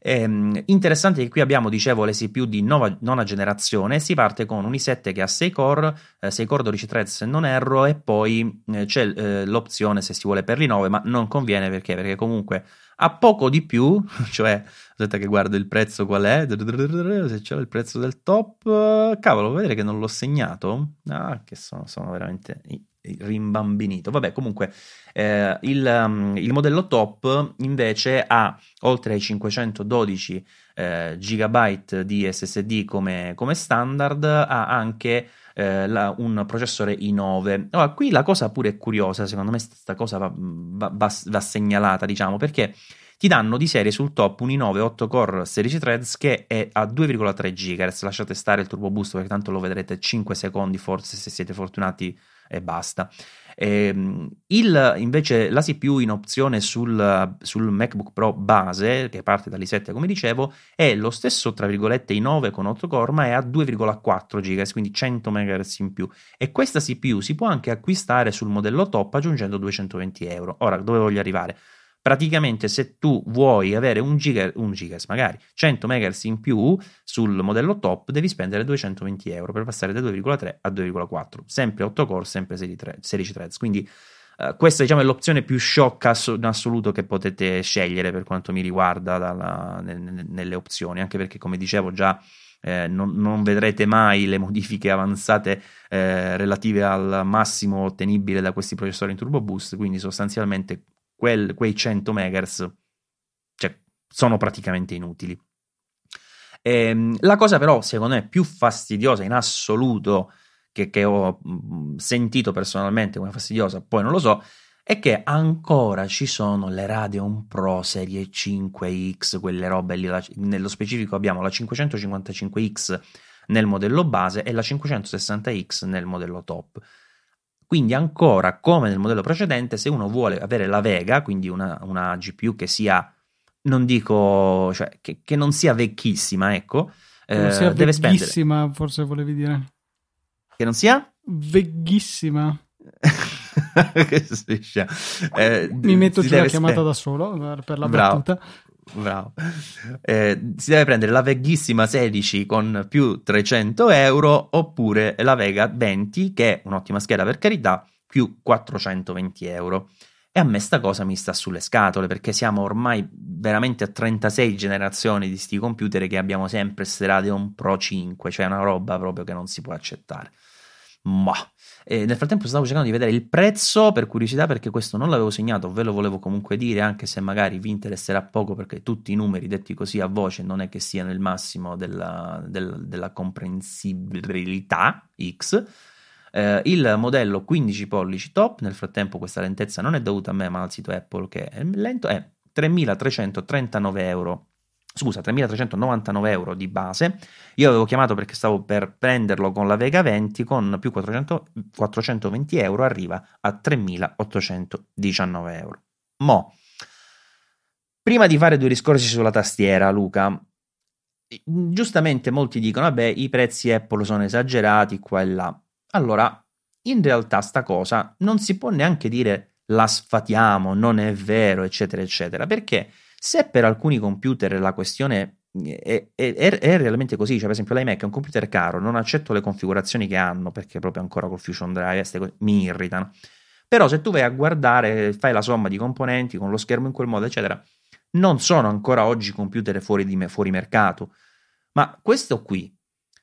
Ehm, interessante che qui abbiamo, dicevo, le CPU di nova, nona generazione. Si parte con un i7 che ha 6 core, eh, 6 core 12 thread se non erro, e poi eh, c'è eh, l'opzione se si vuole per l'i9, ma non conviene perché? Perché comunque a poco di più, cioè aspetta che guardo il prezzo qual è, se c'è il prezzo del top, cavolo, vedere che non l'ho segnato, ah, che sono, sono veramente rimbambinito. Vabbè, comunque eh, il, il, modello top invece ha oltre ai 512 eh, GB di SSD come, come standard, ha anche eh, la, un processore i9. Allora, qui la cosa pure è curiosa, secondo me questa cosa va, va, va, va segnalata, diciamo, perché ti danno di serie sul top un i9 8 core 16 threads che è a 2,3 GHz. Lasciate stare il turbo boost perché tanto lo vedrete 5 secondi, forse se siete fortunati e basta. E, ehm, il, invece la CPU in opzione sul, sul, MacBook Pro base, che parte dall'i7 come dicevo, è lo stesso tra virgolette i9 con 8 core, ma è a 2,4 GHz, quindi 100 MHz in più. E questa CPU si può anche acquistare sul modello top aggiungendo 220 euro. Ora, dove voglio arrivare? Praticamente se tu vuoi avere un giga, un gigas magari 100 MHz in più sul modello top devi spendere 220 euro per passare da 2,3 a 2,4 sempre 8 core sempre 16 threads. Quindi uh, questa diciamo è l'opzione più sciocca in assoluto che potete scegliere per quanto mi riguarda dalla, nelle, nelle opzioni. Anche perché come dicevo già eh, non, non, vedrete mai le modifiche avanzate eh, relative al massimo ottenibile da questi processori in turbo boost, quindi sostanzialmente quel, quei 100 MHz cioè, sono praticamente inutili. E, ehm, la cosa però, secondo me, più fastidiosa in assoluto che, che ho sentito personalmente come fastidiosa, poi non lo so, è che ancora ci sono le Radeon Pro serie 5X, quelle robe lì, nello specifico abbiamo la 555X nel modello base e la 560X nel modello top. Quindi ancora come nel modello precedente, se uno vuole avere la Vega, quindi una, una GPU che sia, non dico, cioè, che, che non sia vecchissima, ecco, eh, sia deve spendere. forse volevi dire. Che non sia? Veghissima. che eh, Mi metto giù la chiamata da solo per la Bravo. battuta. Bravo. Eh, si deve prendere la veghissima 16 con più 300 euro oppure la Vega 20 che è un'ottima scheda per carità più 420 euro. E a me sta cosa mi sta sulle scatole perché siamo ormai veramente a 36 generazioni di sti computer che abbiamo sempre ste Radeon Pro 5, cioè una roba proprio che non si può accettare. Ma e nel frattempo stavo cercando di vedere il prezzo per curiosità perché questo non l'avevo segnato, ve lo volevo comunque dire anche se magari vi interesserà poco perché tutti i numeri detti così a voce non è che siano il massimo della, della, della comprensibilità X. Eh, il modello 15 pollici top, nel frattempo questa lentezza non è dovuta a me ma al sito Apple che è lento, è 3339 euro scusa, 3.399 euro di base. Io avevo chiamato perché stavo per prenderlo con la Vega 20, con più 400, 420 euro arriva a 3.819 euro. Mo, prima di fare due discorsi sulla tastiera, Luca, giustamente molti dicono, vabbè, i prezzi Apple sono esagerati qua e là. Allora, in realtà sta cosa non si può neanche dire la sfatiamo, non è vero, eccetera, eccetera, perché se per alcuni computer la questione è, è, è, realmente così, cioè per esempio l'iMac è un computer caro, non accetto le configurazioni che hanno perché proprio ancora col Fusion Drive cose, mi irritano. Però se tu vai a guardare, fai la somma di componenti con lo schermo in quel modo, eccetera, non sono ancora oggi computer fuori, di fuori mercato. Ma questo qui,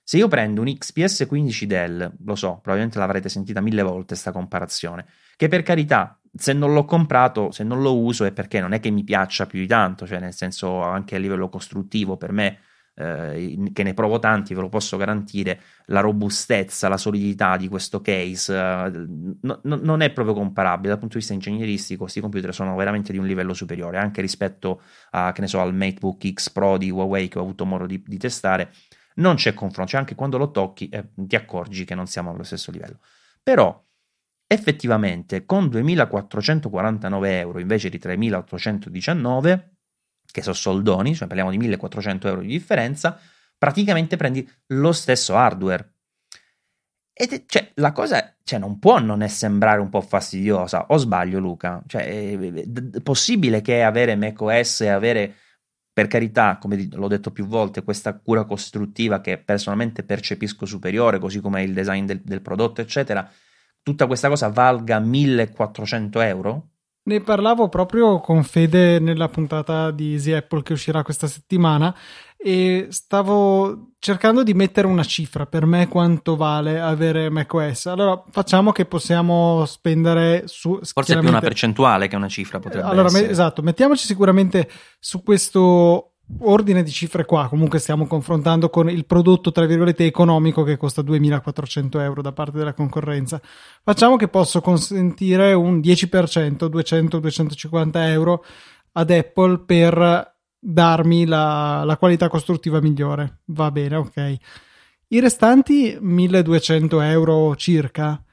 se io prendo un XPS 15 Dell, lo so, probabilmente l'avrete sentita mille volte questa comparazione, che per carità se non l'ho comprato, se non lo uso è perché non è che mi piaccia più di tanto, cioè nel senso anche a livello costruttivo per me, eh, che ne provo tanti, ve lo posso garantire, la robustezza, la solidità di questo case eh, no, no, non è proprio comparabile dal punto di vista ingegneristico, questi computer sono veramente di un livello superiore, anche rispetto a, che ne so, al MateBook X Pro di Huawei che ho avuto modo di, di testare, non c'è confronto, cioè anche quando lo tocchi eh, ti accorgi che non siamo allo stesso livello. Però effettivamente con 2.449 euro invece di 3.819, che sono soldoni, cioè parliamo di 1.400 euro di differenza, praticamente prendi lo stesso hardware. Ed cioè, la cosa cioè, non può non sembrare un po' fastidiosa, o sbaglio Luca? Cioè, è, è possibile che avere macOS e avere, per carità, come l'ho detto più volte, questa cura costruttiva che personalmente percepisco superiore, così come il design del, del prodotto, eccetera, tutta questa cosa valga 1400 euro? Ne parlavo proprio con Fede nella puntata di Easy Apple che uscirà questa settimana e stavo cercando di mettere una cifra per me quanto vale avere macOS. Allora facciamo che possiamo spendere su... Forse è più una percentuale che una cifra potrebbe allora, essere. Me, esatto, mettiamoci sicuramente su questo ordine di cifre qua, comunque stiamo confrontando con il prodotto tra virgolette economico che costa 2400 euro da parte della concorrenza. Facciamo che posso consentire un 10%, 200-250 euro ad Apple per darmi la, la qualità costruttiva migliore. Va bene, ok. I restanti 1200 euro circa,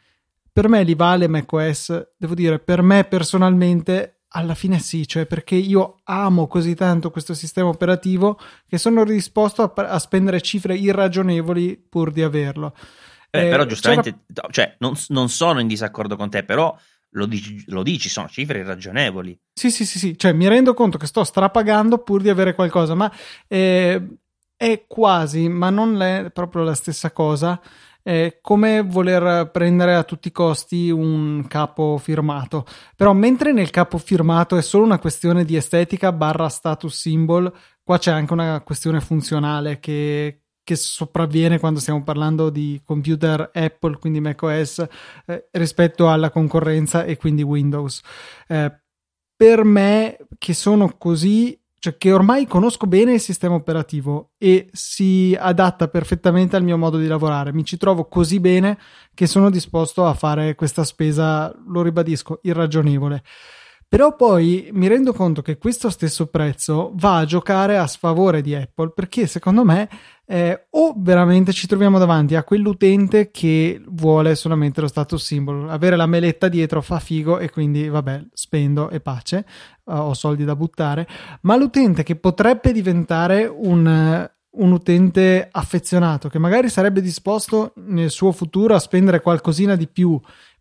per me li vale macOS. Devo dire, per me personalmente alla fine sì, cioè perché io amo così tanto questo sistema operativo che sono disposto a, a spendere cifre irragionevoli pur di averlo. Eh, eh, però giustamente, c'era... cioè, non, non, sono in disaccordo con te, però lo dici, lo dici, sono cifre irragionevoli. Sì, sì, sì, sì, cioè mi rendo conto che sto strapagando pur di avere qualcosa, ma eh, è quasi, ma non è proprio la stessa cosa è come voler prendere a tutti i costi un capo firmato. Però mentre nel capo firmato è solo una questione di estetica barra status symbol, qua c'è anche una questione funzionale che che sopravviene quando stiamo parlando di computer Apple, quindi macOS, eh, rispetto alla concorrenza e quindi Windows. Eh, per me, che sono così, cioè che ormai conosco bene il sistema operativo e si adatta perfettamente al mio modo di lavorare, mi ci trovo così bene che sono disposto a fare questa spesa, lo ribadisco, irragionevole. Però poi mi rendo conto che questo stesso prezzo va a giocare a sfavore di Apple perché secondo me eh, o veramente ci troviamo davanti a quell'utente che vuole solamente lo status symbol, avere la meletta dietro fa figo e quindi vabbè spendo e pace, uh, ho soldi da buttare, ma l'utente che potrebbe diventare un un utente affezionato che magari sarebbe disposto nel suo futuro a spendere qualcosina di più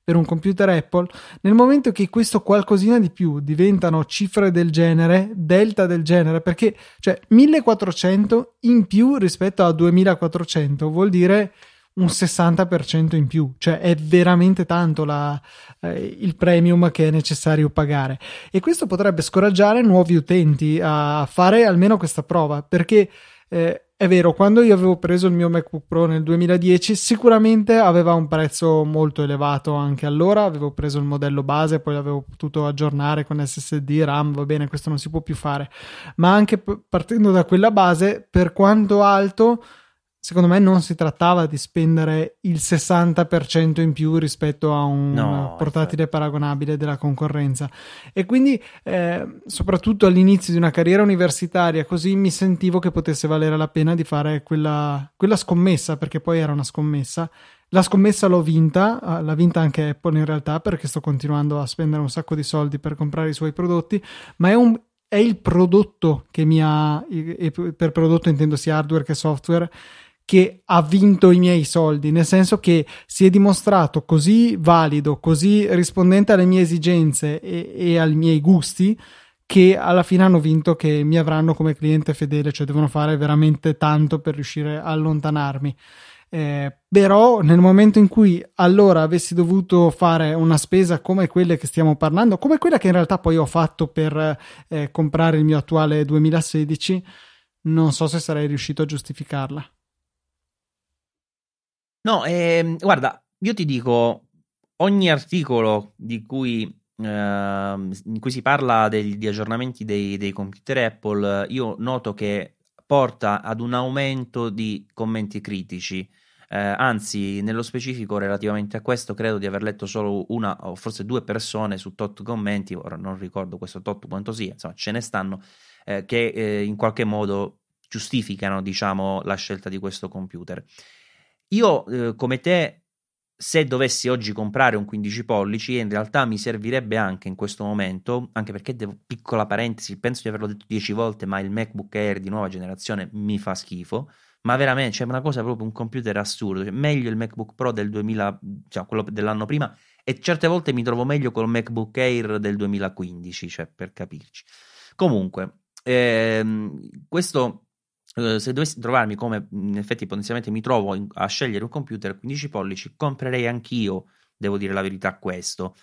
per un computer Apple, nel momento che questo qualcosina di più diventano cifre del genere, delta del genere, perché cioè 1400 in più rispetto a 2400 vuol dire un 60% in più, cioè è veramente tanto la, eh, il premium che è necessario pagare. E questo potrebbe scoraggiare nuovi utenti a fare almeno questa prova perché eh, è vero, quando io avevo preso il mio MacBook Pro nel 2010, sicuramente aveva un prezzo molto elevato anche allora. Avevo preso il modello base, poi l'avevo potuto aggiornare con SSD, RAM, va bene, questo non si può più fare. Ma anche partendo da quella base, per quanto alto, secondo me non si trattava di spendere il 60% in più rispetto a un no, portatile infatti. paragonabile della concorrenza e quindi eh, soprattutto all'inizio di una carriera universitaria così mi sentivo che potesse valere la pena di fare quella, quella scommessa perché poi era una scommessa la scommessa l'ho vinta, ah, l'ha vinta anche Apple in realtà perché sto continuando a spendere un sacco di soldi per comprare i suoi prodotti, ma è, un, è il prodotto che mi ha, per prodotto intendo sia hardware che software, che ha vinto i miei soldi, nel senso che si è dimostrato così valido, così rispondente alle mie esigenze e, e ai miei gusti che alla fine hanno vinto che mi avranno come cliente fedele, cioè devono fare veramente tanto per riuscire a allontanarmi. Eh, però nel momento in cui allora avessi dovuto fare una spesa come quelle che stiamo parlando, come quella che in realtà poi ho fatto per eh, comprare il mio attuale 2016, non so se sarei riuscito a giustificarla. No, ehm, guarda, io ti dico, ogni articolo di cui, eh, in cui si parla dei, di aggiornamenti dei, dei computer Apple, io noto che porta ad un aumento di commenti critici. Eh, anzi, nello specifico, relativamente a questo, credo di aver letto solo una o forse due persone su tot commenti. Ora non ricordo questo tot quanto sia, insomma, ce ne stanno eh, che eh, in qualche modo giustificano, diciamo, la scelta di questo computer. Io, eh, come te, se dovessi oggi comprare un 15 pollici, in realtà mi servirebbe anche in questo momento, anche perché, devo, piccola parentesi, penso di averlo detto 10 volte, ma il MacBook Air di nuova generazione mi fa schifo. Ma veramente c'è una cosa proprio un computer assurdo. Cioè, meglio il MacBook Pro del 2000, cioè quello dell'anno prima, e certe volte mi trovo meglio col MacBook Air del 2015, cioè per capirci. Comunque, ehm, questo se dovessi trovarmi come in effetti potenzialmente mi trovo a scegliere un computer 15 pollici, comprerei anch'io, devo dire la verità, questo.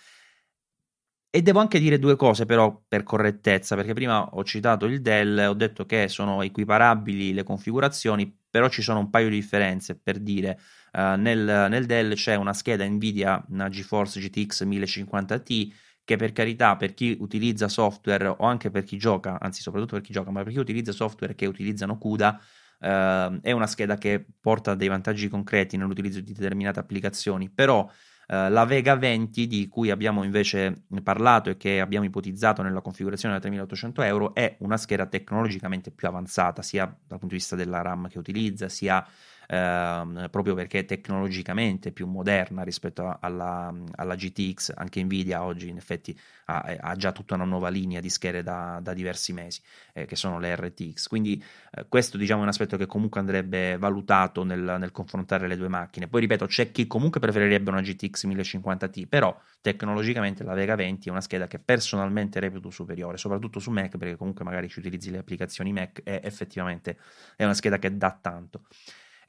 E devo anche dire due cose però per correttezza, perché prima ho citato il Dell, ho detto che sono equiparabili le configurazioni, però ci sono un paio di differenze, per dire, uh, nel, nel Dell c'è una scheda Nvidia, una GeForce GTX 1050 Ti, che per carità per chi utilizza software o anche per chi gioca, anzi soprattutto per chi gioca, ma per chi utilizza software che utilizzano CUDA, eh, è una scheda che porta dei vantaggi concreti nell'utilizzo di determinate applicazioni, però eh, la Vega 20 di cui abbiamo invece parlato e che abbiamo ipotizzato nella configurazione da 3800 euro è una scheda tecnologicamente più avanzata, sia dal punto di vista della RAM che utilizza, sia ehm, proprio perché è tecnologicamente più moderna rispetto alla, alla, GTX, anche Nvidia oggi in effetti ha, ha, già tutta una nuova linea di schede da, da diversi mesi, eh, che sono le RTX, quindi eh, questo diciamo è un aspetto che comunque andrebbe valutato nel, nel, confrontare le due macchine, poi ripeto c'è chi comunque preferirebbe una GTX 1050 Ti, però tecnologicamente la Vega 20 è una scheda che personalmente reputo superiore, soprattutto su Mac perché comunque magari ci utilizzi le applicazioni Mac e effettivamente è una scheda che dà tanto.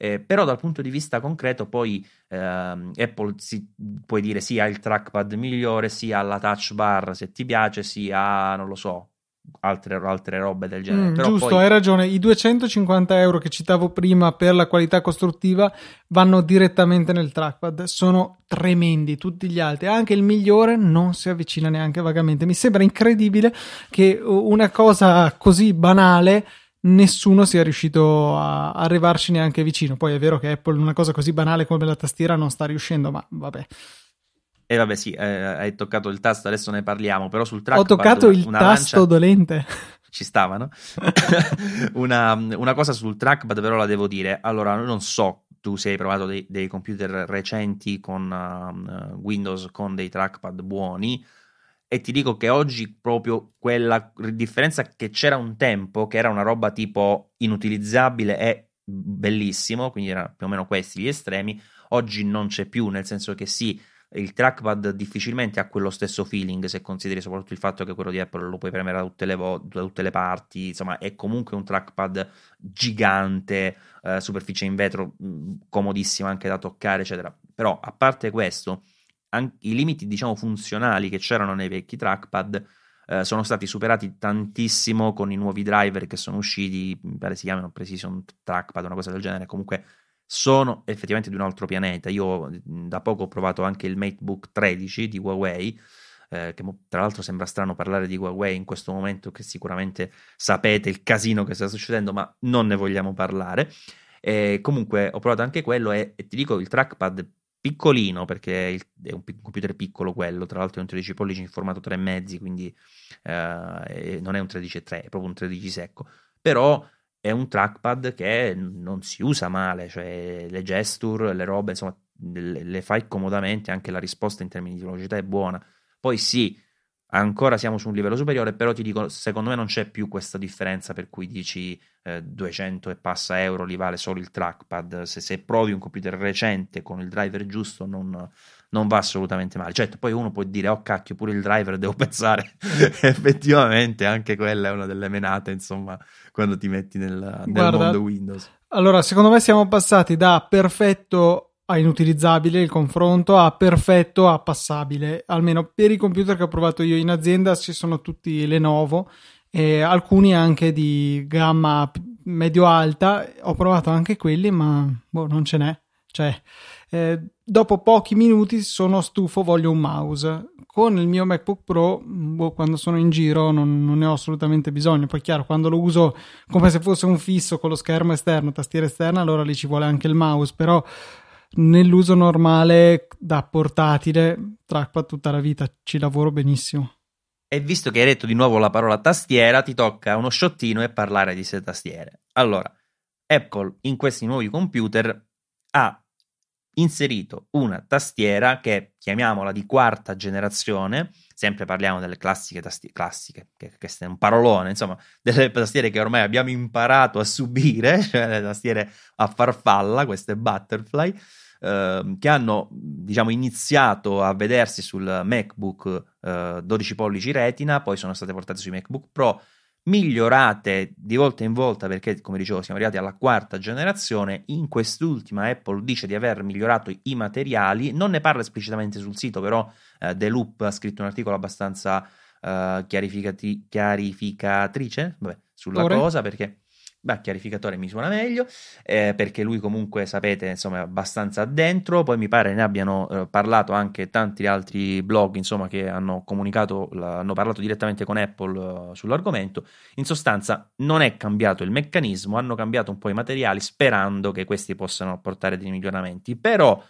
Eh, però dal punto di vista concreto poi ehm, Apple si, puoi dire sia il trackpad migliore, sia la touch bar se ti piace, sia non lo so, altre, altre robe del genere. Mm, giusto, poi... hai ragione. I 250 euro che citavo prima per la qualità costruttiva vanno direttamente nel trackpad. Sono tremendi tutti gli altri. Anche il migliore non si avvicina neanche vagamente. Mi sembra incredibile che una cosa così banale nessuno sia riuscito a arrivarci neanche vicino. Poi è vero che Apple una cosa così banale come la tastiera non sta riuscendo, ma vabbè. E vabbè, sì, eh, hai toccato il tasto, adesso ne parliamo, però sul trackpad... Ho toccato una, il una tasto lancia... dolente. Ci stava, no? una, una, cosa sul trackpad però la devo dire. Allora, non so, tu se hai provato dei, dei computer recenti con uh, Windows con dei trackpad buoni, e ti dico che oggi proprio quella differenza che c'era un tempo, che era una roba tipo inutilizzabile e bellissimo, quindi erano più o meno questi gli estremi, oggi non c'è più, nel senso che sì, il trackpad difficilmente ha quello stesso feeling se consideri soprattutto il fatto che quello di Apple lo puoi premere da tutte le, vo- da tutte le parti, insomma è comunque un trackpad gigante, eh, superficie in vetro mh, comodissima anche da toccare eccetera, però a parte questo an- i limiti diciamo funzionali che c'erano nei vecchi trackpad eh, sono stati superati tantissimo con i nuovi driver che sono usciti, mi pare si chiamano Precision Trackpad, una cosa del genere, comunque sono effettivamente di un altro pianeta. Io da poco ho provato anche il MateBook 13 di Huawei, eh, che tra l'altro sembra strano parlare di Huawei in questo momento, che sicuramente sapete il casino che sta succedendo, ma non ne vogliamo parlare. E comunque ho provato anche quello e, e ti dico il trackpad piccolino perché è un computer piccolo quello, tra l'altro è un 13 pollici in formato 3,5, quindi eh, non è un 13,3, è proprio un 13 secco, però è un trackpad che non si usa male, cioè le gesture, le robe, insomma, le, le fai comodamente, anche la risposta in termini di velocità è buona. Poi sì, ancora siamo su un livello superiore, però ti dico, secondo me non c'è più questa differenza per cui dici eh, 200 e passa euro li vale solo il trackpad. Se, se, provi un computer recente con il driver giusto, non, non, va assolutamente male. Certo, poi uno può dire, oh cacchio, pure il driver devo pensare. Effettivamente, anche quella è una delle menate, insomma, quando ti metti nel, nel Guarda, mondo Windows. Allora, secondo me siamo passati da perfetto a inutilizzabile il confronto, a perfetto a passabile. Almeno per i computer che ho provato io in azienda ci sono tutti Lenovo e alcuni anche di gamma medio-alta. Ho provato anche quelli, ma boh, non ce n'è. Cioè, eh, dopo pochi minuti sono stufo, voglio un mouse. Con il mio MacBook Pro, boh, quando sono in giro, non, non, ne ho assolutamente bisogno. Poi, chiaro, quando lo uso come se fosse un fisso con lo schermo esterno, tastiera esterna, allora lì ci vuole anche il mouse. Però nell'uso normale da portatile, trackpad tutta la vita, ci lavoro benissimo. E visto che hai detto di nuovo la parola tastiera, ti tocca uno sciottino e parlare di se tastiere. Allora, Apple in questi nuovi computer ha inserito una tastiera che chiamiamola di quarta generazione, sempre parliamo delle classiche tastiere, classiche, che, che è un parolone, insomma, delle tastiere che ormai abbiamo imparato a subire, cioè le tastiere a farfalla, queste butterfly, eh, che hanno, diciamo, iniziato a vedersi sul MacBook eh, 12 pollici retina, poi sono state portate sui MacBook Pro, migliorate di volta in volta perché, come dicevo, siamo arrivati alla quarta generazione. In quest'ultima Apple dice di aver migliorato i materiali, non ne parla esplicitamente sul sito, però eh, The Loop ha scritto un articolo abbastanza eh, chiarificati- chiarificatrice vabbè, sulla Ora. cosa perché Beh, chiarificatore mi suona meglio, eh, perché lui comunque, sapete, insomma, è abbastanza addentro, poi mi pare ne abbiano eh, parlato anche tanti altri blog, insomma, che hanno comunicato, hanno parlato direttamente con Apple uh, sull'argomento. In sostanza non è cambiato il meccanismo, hanno cambiato un po' i materiali sperando che questi possano portare dei miglioramenti, però...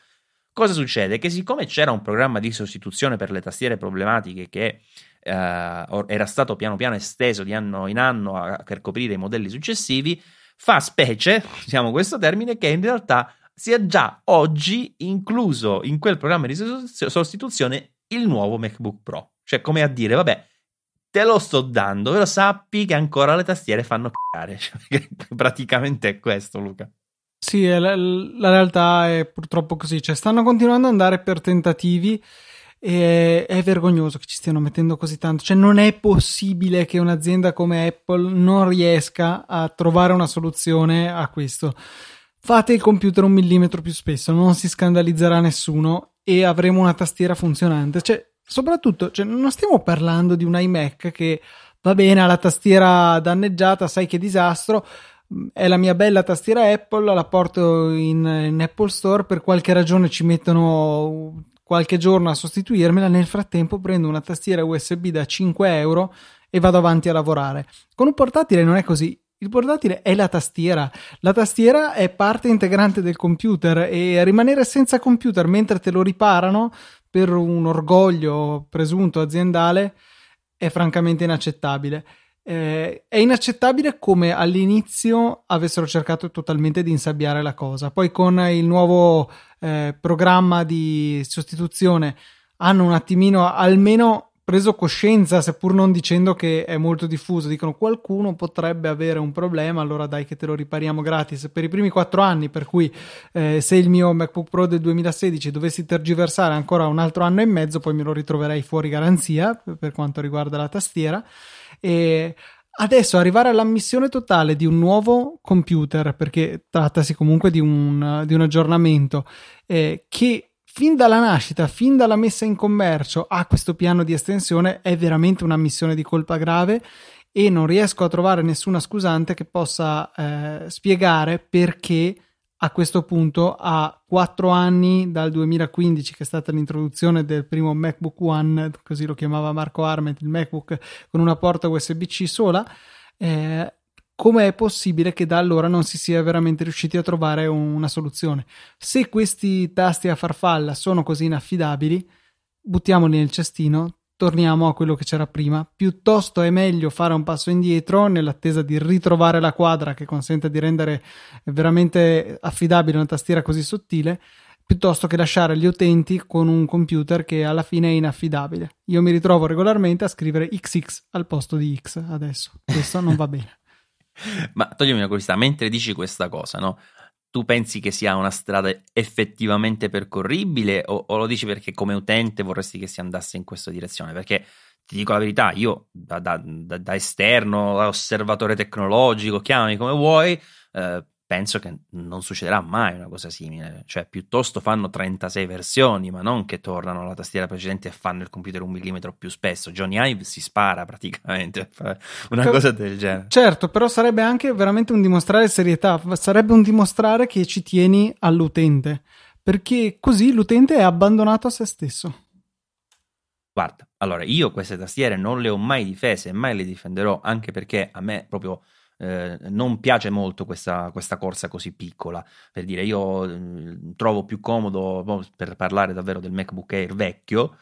Cosa succede? Che siccome c'era un programma di sostituzione per le tastiere problematiche che eh, era stato piano piano esteso di anno in anno a, per coprire i modelli successivi, fa specie, usiamo questo termine, che in realtà sia già oggi incluso in quel programma di sostituzione il nuovo MacBook Pro. Cioè, come a dire, vabbè, te lo sto dando, però sappi che ancora le tastiere fanno cagare. Cioè, praticamente è questo, Luca. Sì, la, la realtà è purtroppo così. Cioè, stanno continuando ad andare per tentativi e è vergognoso che ci stiano mettendo così tanto. Cioè, non è possibile che un'azienda come Apple non riesca a trovare una soluzione a questo. Fate il computer un millimetro più spesso, non si scandalizzerà nessuno e avremo una tastiera funzionante. Cioè, soprattutto, cioè, non stiamo parlando di un iMac che va bene, la tastiera danneggiata, sai che disastro, è la mia bella tastiera Apple, la porto in, in, Apple Store, per qualche ragione ci mettono qualche giorno a sostituirmela, nel frattempo prendo una tastiera USB da 5 euro e vado avanti a lavorare. Con un portatile non è così. Il portatile è la tastiera. La tastiera è parte integrante del computer e rimanere senza computer mentre te lo riparano per un orgoglio presunto aziendale è francamente inaccettabile. Eh, è inaccettabile come all'inizio avessero cercato totalmente di insabbiare la cosa. Poi con il nuovo eh, programma di sostituzione hanno un attimino almeno preso coscienza, seppur non dicendo che è molto diffuso. Dicono qualcuno potrebbe avere un problema, allora dai che te lo ripariamo gratis per i primi quattro anni. Per cui eh, se il mio MacBook Pro del 2016 dovessi tergiversare ancora un altro anno e mezzo, poi me lo ritroverei fuori garanzia per quanto riguarda la tastiera. E adesso arrivare all'ammissione totale di un nuovo computer, perché trattasi comunque di un, di un aggiornamento, eh, che fin dalla nascita, fin dalla messa in commercio ha questo piano di estensione, è veramente una missione di colpa grave e non riesco a trovare nessuna scusante che possa eh, spiegare perché a questo punto a quattro anni dal 2015 che è stata l'introduzione del primo MacBook One, così lo chiamava Marco Arment, il MacBook con una porta USB-C sola, eh, come è possibile che da allora non si sia veramente riusciti a trovare una soluzione? Se questi tasti a farfalla sono così inaffidabili, buttiamoli nel cestino, torniamo a quello che c'era prima. Piuttosto è meglio fare un passo indietro nell'attesa di ritrovare la quadra che consente di rendere veramente affidabile una tastiera così sottile, piuttosto che lasciare gli utenti con un computer che alla fine è inaffidabile. Io mi ritrovo regolarmente a scrivere XX al posto di X adesso. Questo non va bene. Ma toglimi una curiosità, mentre dici questa cosa, no? tu pensi che sia una strada effettivamente percorribile o, o, lo dici perché come utente vorresti che si andasse in questa direzione? Perché ti dico la verità, io da, da, da, da osservatore tecnologico, chiamami come vuoi, eh, penso che non succederà mai una cosa simile, cioè piuttosto fanno 36 versioni, ma non che tornano alla tastiera precedente e fanno il computer un millimetro più spesso. Johnny Ive si spara praticamente una C- cosa del genere. Certo, però sarebbe anche veramente un dimostrare serietà, sarebbe un dimostrare che ci tieni all'utente, perché così l'utente è abbandonato a se stesso. Guarda, allora io queste tastiere non le ho mai difese e mai le difenderò, anche perché a me proprio eh, non piace molto questa, questa, corsa così piccola. Per dire, io eh, trovo più comodo, boh, per parlare davvero del MacBook Air vecchio,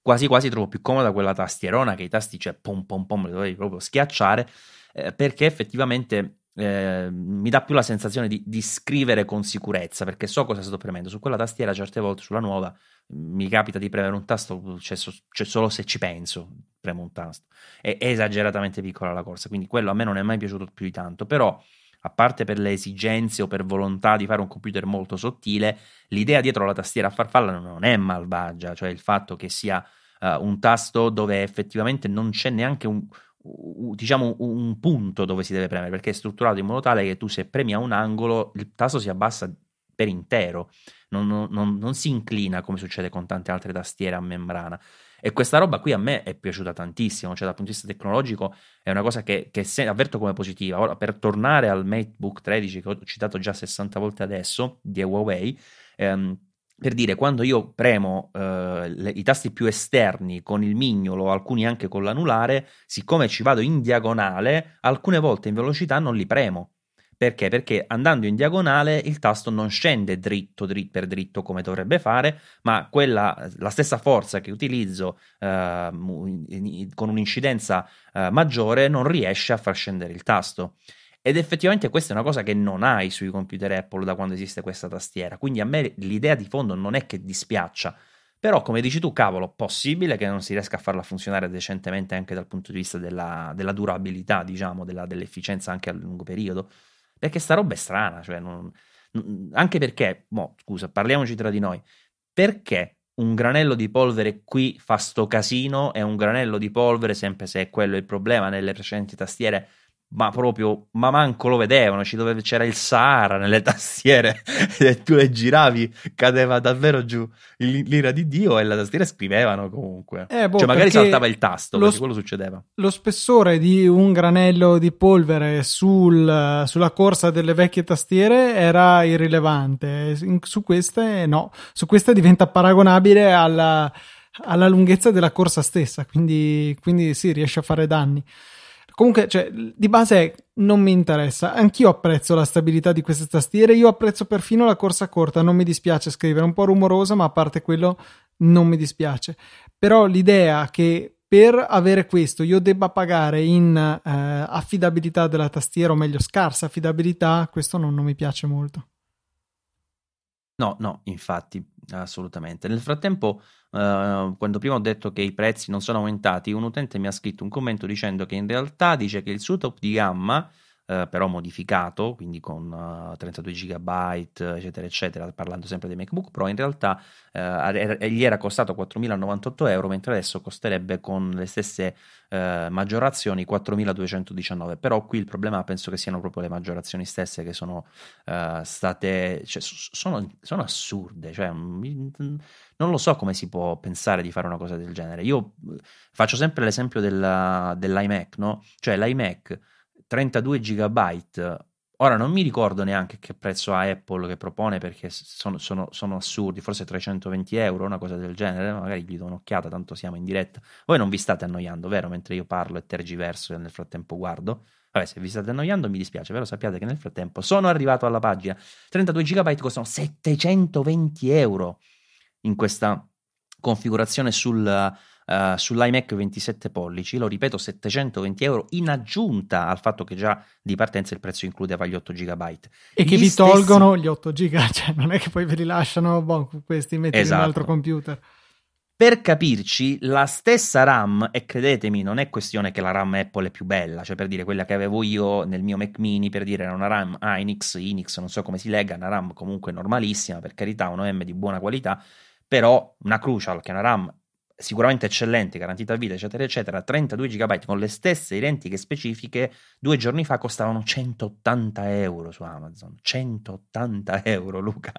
quasi quasi trovo più comoda quella tastierona che i tasti cioè, pom pom pom, li dovevi proprio schiacciare, eh, perché effettivamente eh, mi dà più la sensazione di, di, scrivere con sicurezza perché so cosa sto premendo. Su quella tastiera, certe volte sulla nuova, mi capita di premere un tasto, c'è, so, c'è solo se ci penso, premo un tasto. È, è, esageratamente piccola la corsa, quindi quello a me non è mai piaciuto più di tanto. Però, a parte per le esigenze o per volontà di fare un computer molto sottile, l'idea dietro la tastiera a farfalla non è malvagia, cioè il fatto che sia uh, un tasto dove effettivamente non c'è neanche un diciamo un punto dove si deve premere perché è strutturato in modo tale che tu se premi a un angolo il tasto si abbassa per intero non, non, non, si inclina come succede con tante altre tastiere a membrana. E questa roba qui a me è piaciuta tantissimo cioè dal punto di vista tecnologico è una cosa che, che se, avverto come positiva. Ora per tornare al MateBook 13 che ho citato già 60 volte adesso di Huawei ehm, per dire, quando io premo eh, le, i tasti più esterni con il mignolo, alcuni anche con l'anulare, siccome ci vado in diagonale, alcune volte in velocità non li premo. Perché? Perché andando in diagonale il tasto non scende dritto, dritto per dritto come dovrebbe fare, ma quella, la stessa forza che utilizzo eh, con un'incidenza eh, maggiore non riesce a far scendere il tasto. Ed effettivamente questa è una cosa che non hai sui computer Apple da quando esiste questa tastiera. Quindi a me l'idea di fondo non è che dispiaccia. Però, come dici tu, cavolo, possibile che non si riesca a farla funzionare decentemente anche dal punto di vista della, della durabilità, diciamo, della, dell'efficienza anche a lungo periodo? Perché sta roba è strana, cioè non, anche perché, mo, scusa, parliamoci tra di noi, perché un granello di polvere qui fa sto casino e un granello di polvere, sempre se è quello il problema nelle precedenti tastiere, ma proprio, ma manco lo vedevano, ci dove c'era il Sahara nelle tastiere e tu le giravi, cadeva davvero giù l'ira di Dio e la tastiera scrivevano comunque. Eh, boh, cioè magari saltava il tasto, lo, quello succedeva. Lo spessore di un granello di polvere sul, sulla corsa delle vecchie tastiere era irrilevante, su queste no, su queste diventa paragonabile alla, alla lunghezza della corsa stessa, quindi, quindi sì, riesce a fare danni. Comunque, cioè, di base non mi interessa. Anch'io apprezzo la stabilità di queste tastiere. Io apprezzo perfino la corsa corta. Non mi dispiace scrivere, un po' rumorosa, ma a parte quello non mi dispiace. Però l'idea che per avere questo io debba pagare in eh, affidabilità della tastiera, o meglio, scarsa affidabilità, questo non, non mi piace molto. No, no, infatti, assolutamente. Nel frattempo, uh, quando prima ho detto che i prezzi non sono aumentati, un utente mi ha scritto un commento dicendo che in realtà dice che il suo top di gamma eh, però modificato, quindi con uh, 32 GB, eccetera, eccetera, parlando sempre dei MacBook Pro, in realtà eh, gli era costato 4.098 euro, mentre adesso costerebbe con le stesse eh, maggiorazioni 4.219. Però qui il problema penso che siano proprio le maggiorazioni stesse che sono eh, state, cioè, sono, sono, assurde, cioè, non lo so come si può pensare di fare una cosa del genere. Io faccio sempre l'esempio della, dell'iMac, no? Cioè l'iMac 32 GB. Ora non mi ricordo neanche che prezzo ha Apple che propone perché sono, sono, sono, assurdi, forse 320 euro, una cosa del genere, magari gli do un'occhiata, tanto siamo in diretta. Voi non vi state annoiando, vero? Mentre io parlo e tergiverso e nel frattempo guardo. Vabbè, se vi state annoiando mi dispiace, però sappiate che nel frattempo sono arrivato alla pagina. 32 GB costano 720 euro in questa configurazione sul uh, sull'iMac 27 pollici, lo ripeto 720 euro in aggiunta al fatto che già di partenza il prezzo includeva gli 8 GB. E che gli vi stessi... tolgono gli 8 GB, cioè non è che poi ve li lasciano, boh, questi metti esatto. in un altro esatto. computer. Per capirci, la stessa RAM, e credetemi, non è questione che la RAM Apple è più bella, cioè per dire quella che avevo io nel mio Mac mini, per dire era una RAM Hynix, Inix, non so come si legga, una RAM comunque normalissima, per carità, un OM di buona qualità, però una Crucial, che è una RAM sicuramente eccellenti, garantita a vita, eccetera, eccetera, 32 GB con le stesse identiche specifiche, due giorni fa costavano 180 euro su Amazon. 180 euro, Luca.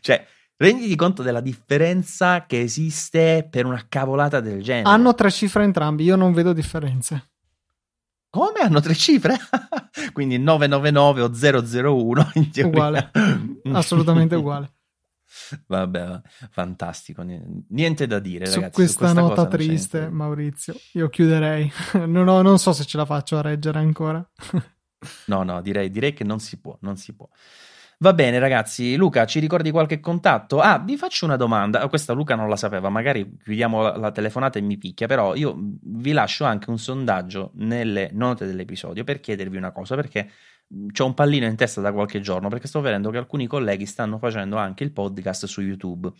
Cioè, renditi conto della differenza che esiste per una cavolata del genere. Hanno tre cifre entrambi, io non vedo differenze. Come? Hanno tre cifre? Quindi 999 o 001 in teoria. Uguale, assolutamente uguale. Vabbè, fantastico, niente da dire. Su ragazzi, questa, su questa nota triste, Maurizio, io chiuderei. non, ho, non so se ce la faccio a reggere ancora. no, no, direi, direi che non si può, non si può. Va bene, ragazzi. Luca, ci ricordi qualche contatto? Ah, vi faccio una domanda. Questa Luca non la sapeva, magari chiudiamo la, la, telefonata e mi picchia, però io vi lascio anche un sondaggio nelle note dell'episodio per chiedervi una cosa, perché ho un pallino in testa da qualche giorno perché sto vedendo che alcuni colleghi stanno facendo anche il podcast su YouTube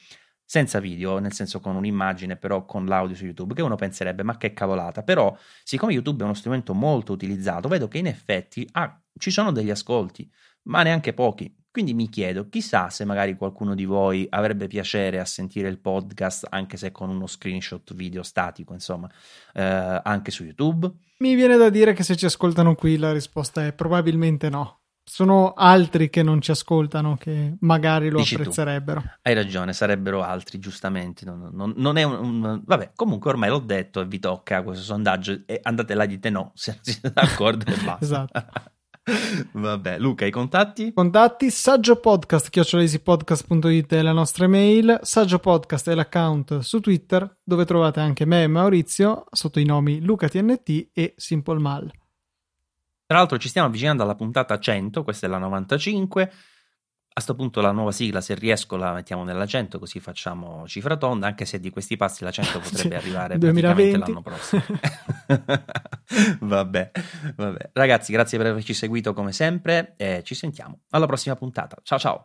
senza video, nel senso con un'immagine, però con l'audio su YouTube, che uno penserebbe ma che cavolata, però siccome YouTube è uno strumento molto utilizzato, vedo che in effetti ah, ci sono degli ascolti, ma neanche pochi. Quindi mi chiedo, chissà se magari qualcuno di voi avrebbe piacere a sentire il podcast, anche se con uno screenshot video statico, insomma, eh, anche su YouTube. Mi viene da dire che se ci ascoltano qui la risposta è probabilmente no. Sono altri che non ci ascoltano che magari lo Dici apprezzerebbero. Tu. Hai ragione, sarebbero altri, giustamente. Non, non, non è un, un, Vabbè, comunque ormai l'ho detto e vi tocca questo sondaggio e andate là e dite no, se non siete d'accordo e basta. esatto. Vabbè, Luca, i contatti? Contatti Saggio Podcast, chiocciolaeasypodcast.it è la nostra email, Saggio Podcast è l'account su Twitter dove trovate anche me e Maurizio sotto i nomi Luca TNT e Simple Mal. Tra l'altro ci stiamo avvicinando alla puntata 100, questa è la 95 a questo punto la nuova sigla, se riesco, la mettiamo nella 100, così facciamo cifra tonda, anche se di questi passi la 100 potrebbe arrivare 2020. l'anno prossimo. vabbè, vabbè. Ragazzi, grazie per averci seguito come sempre e ci sentiamo alla prossima puntata. Ciao ciao!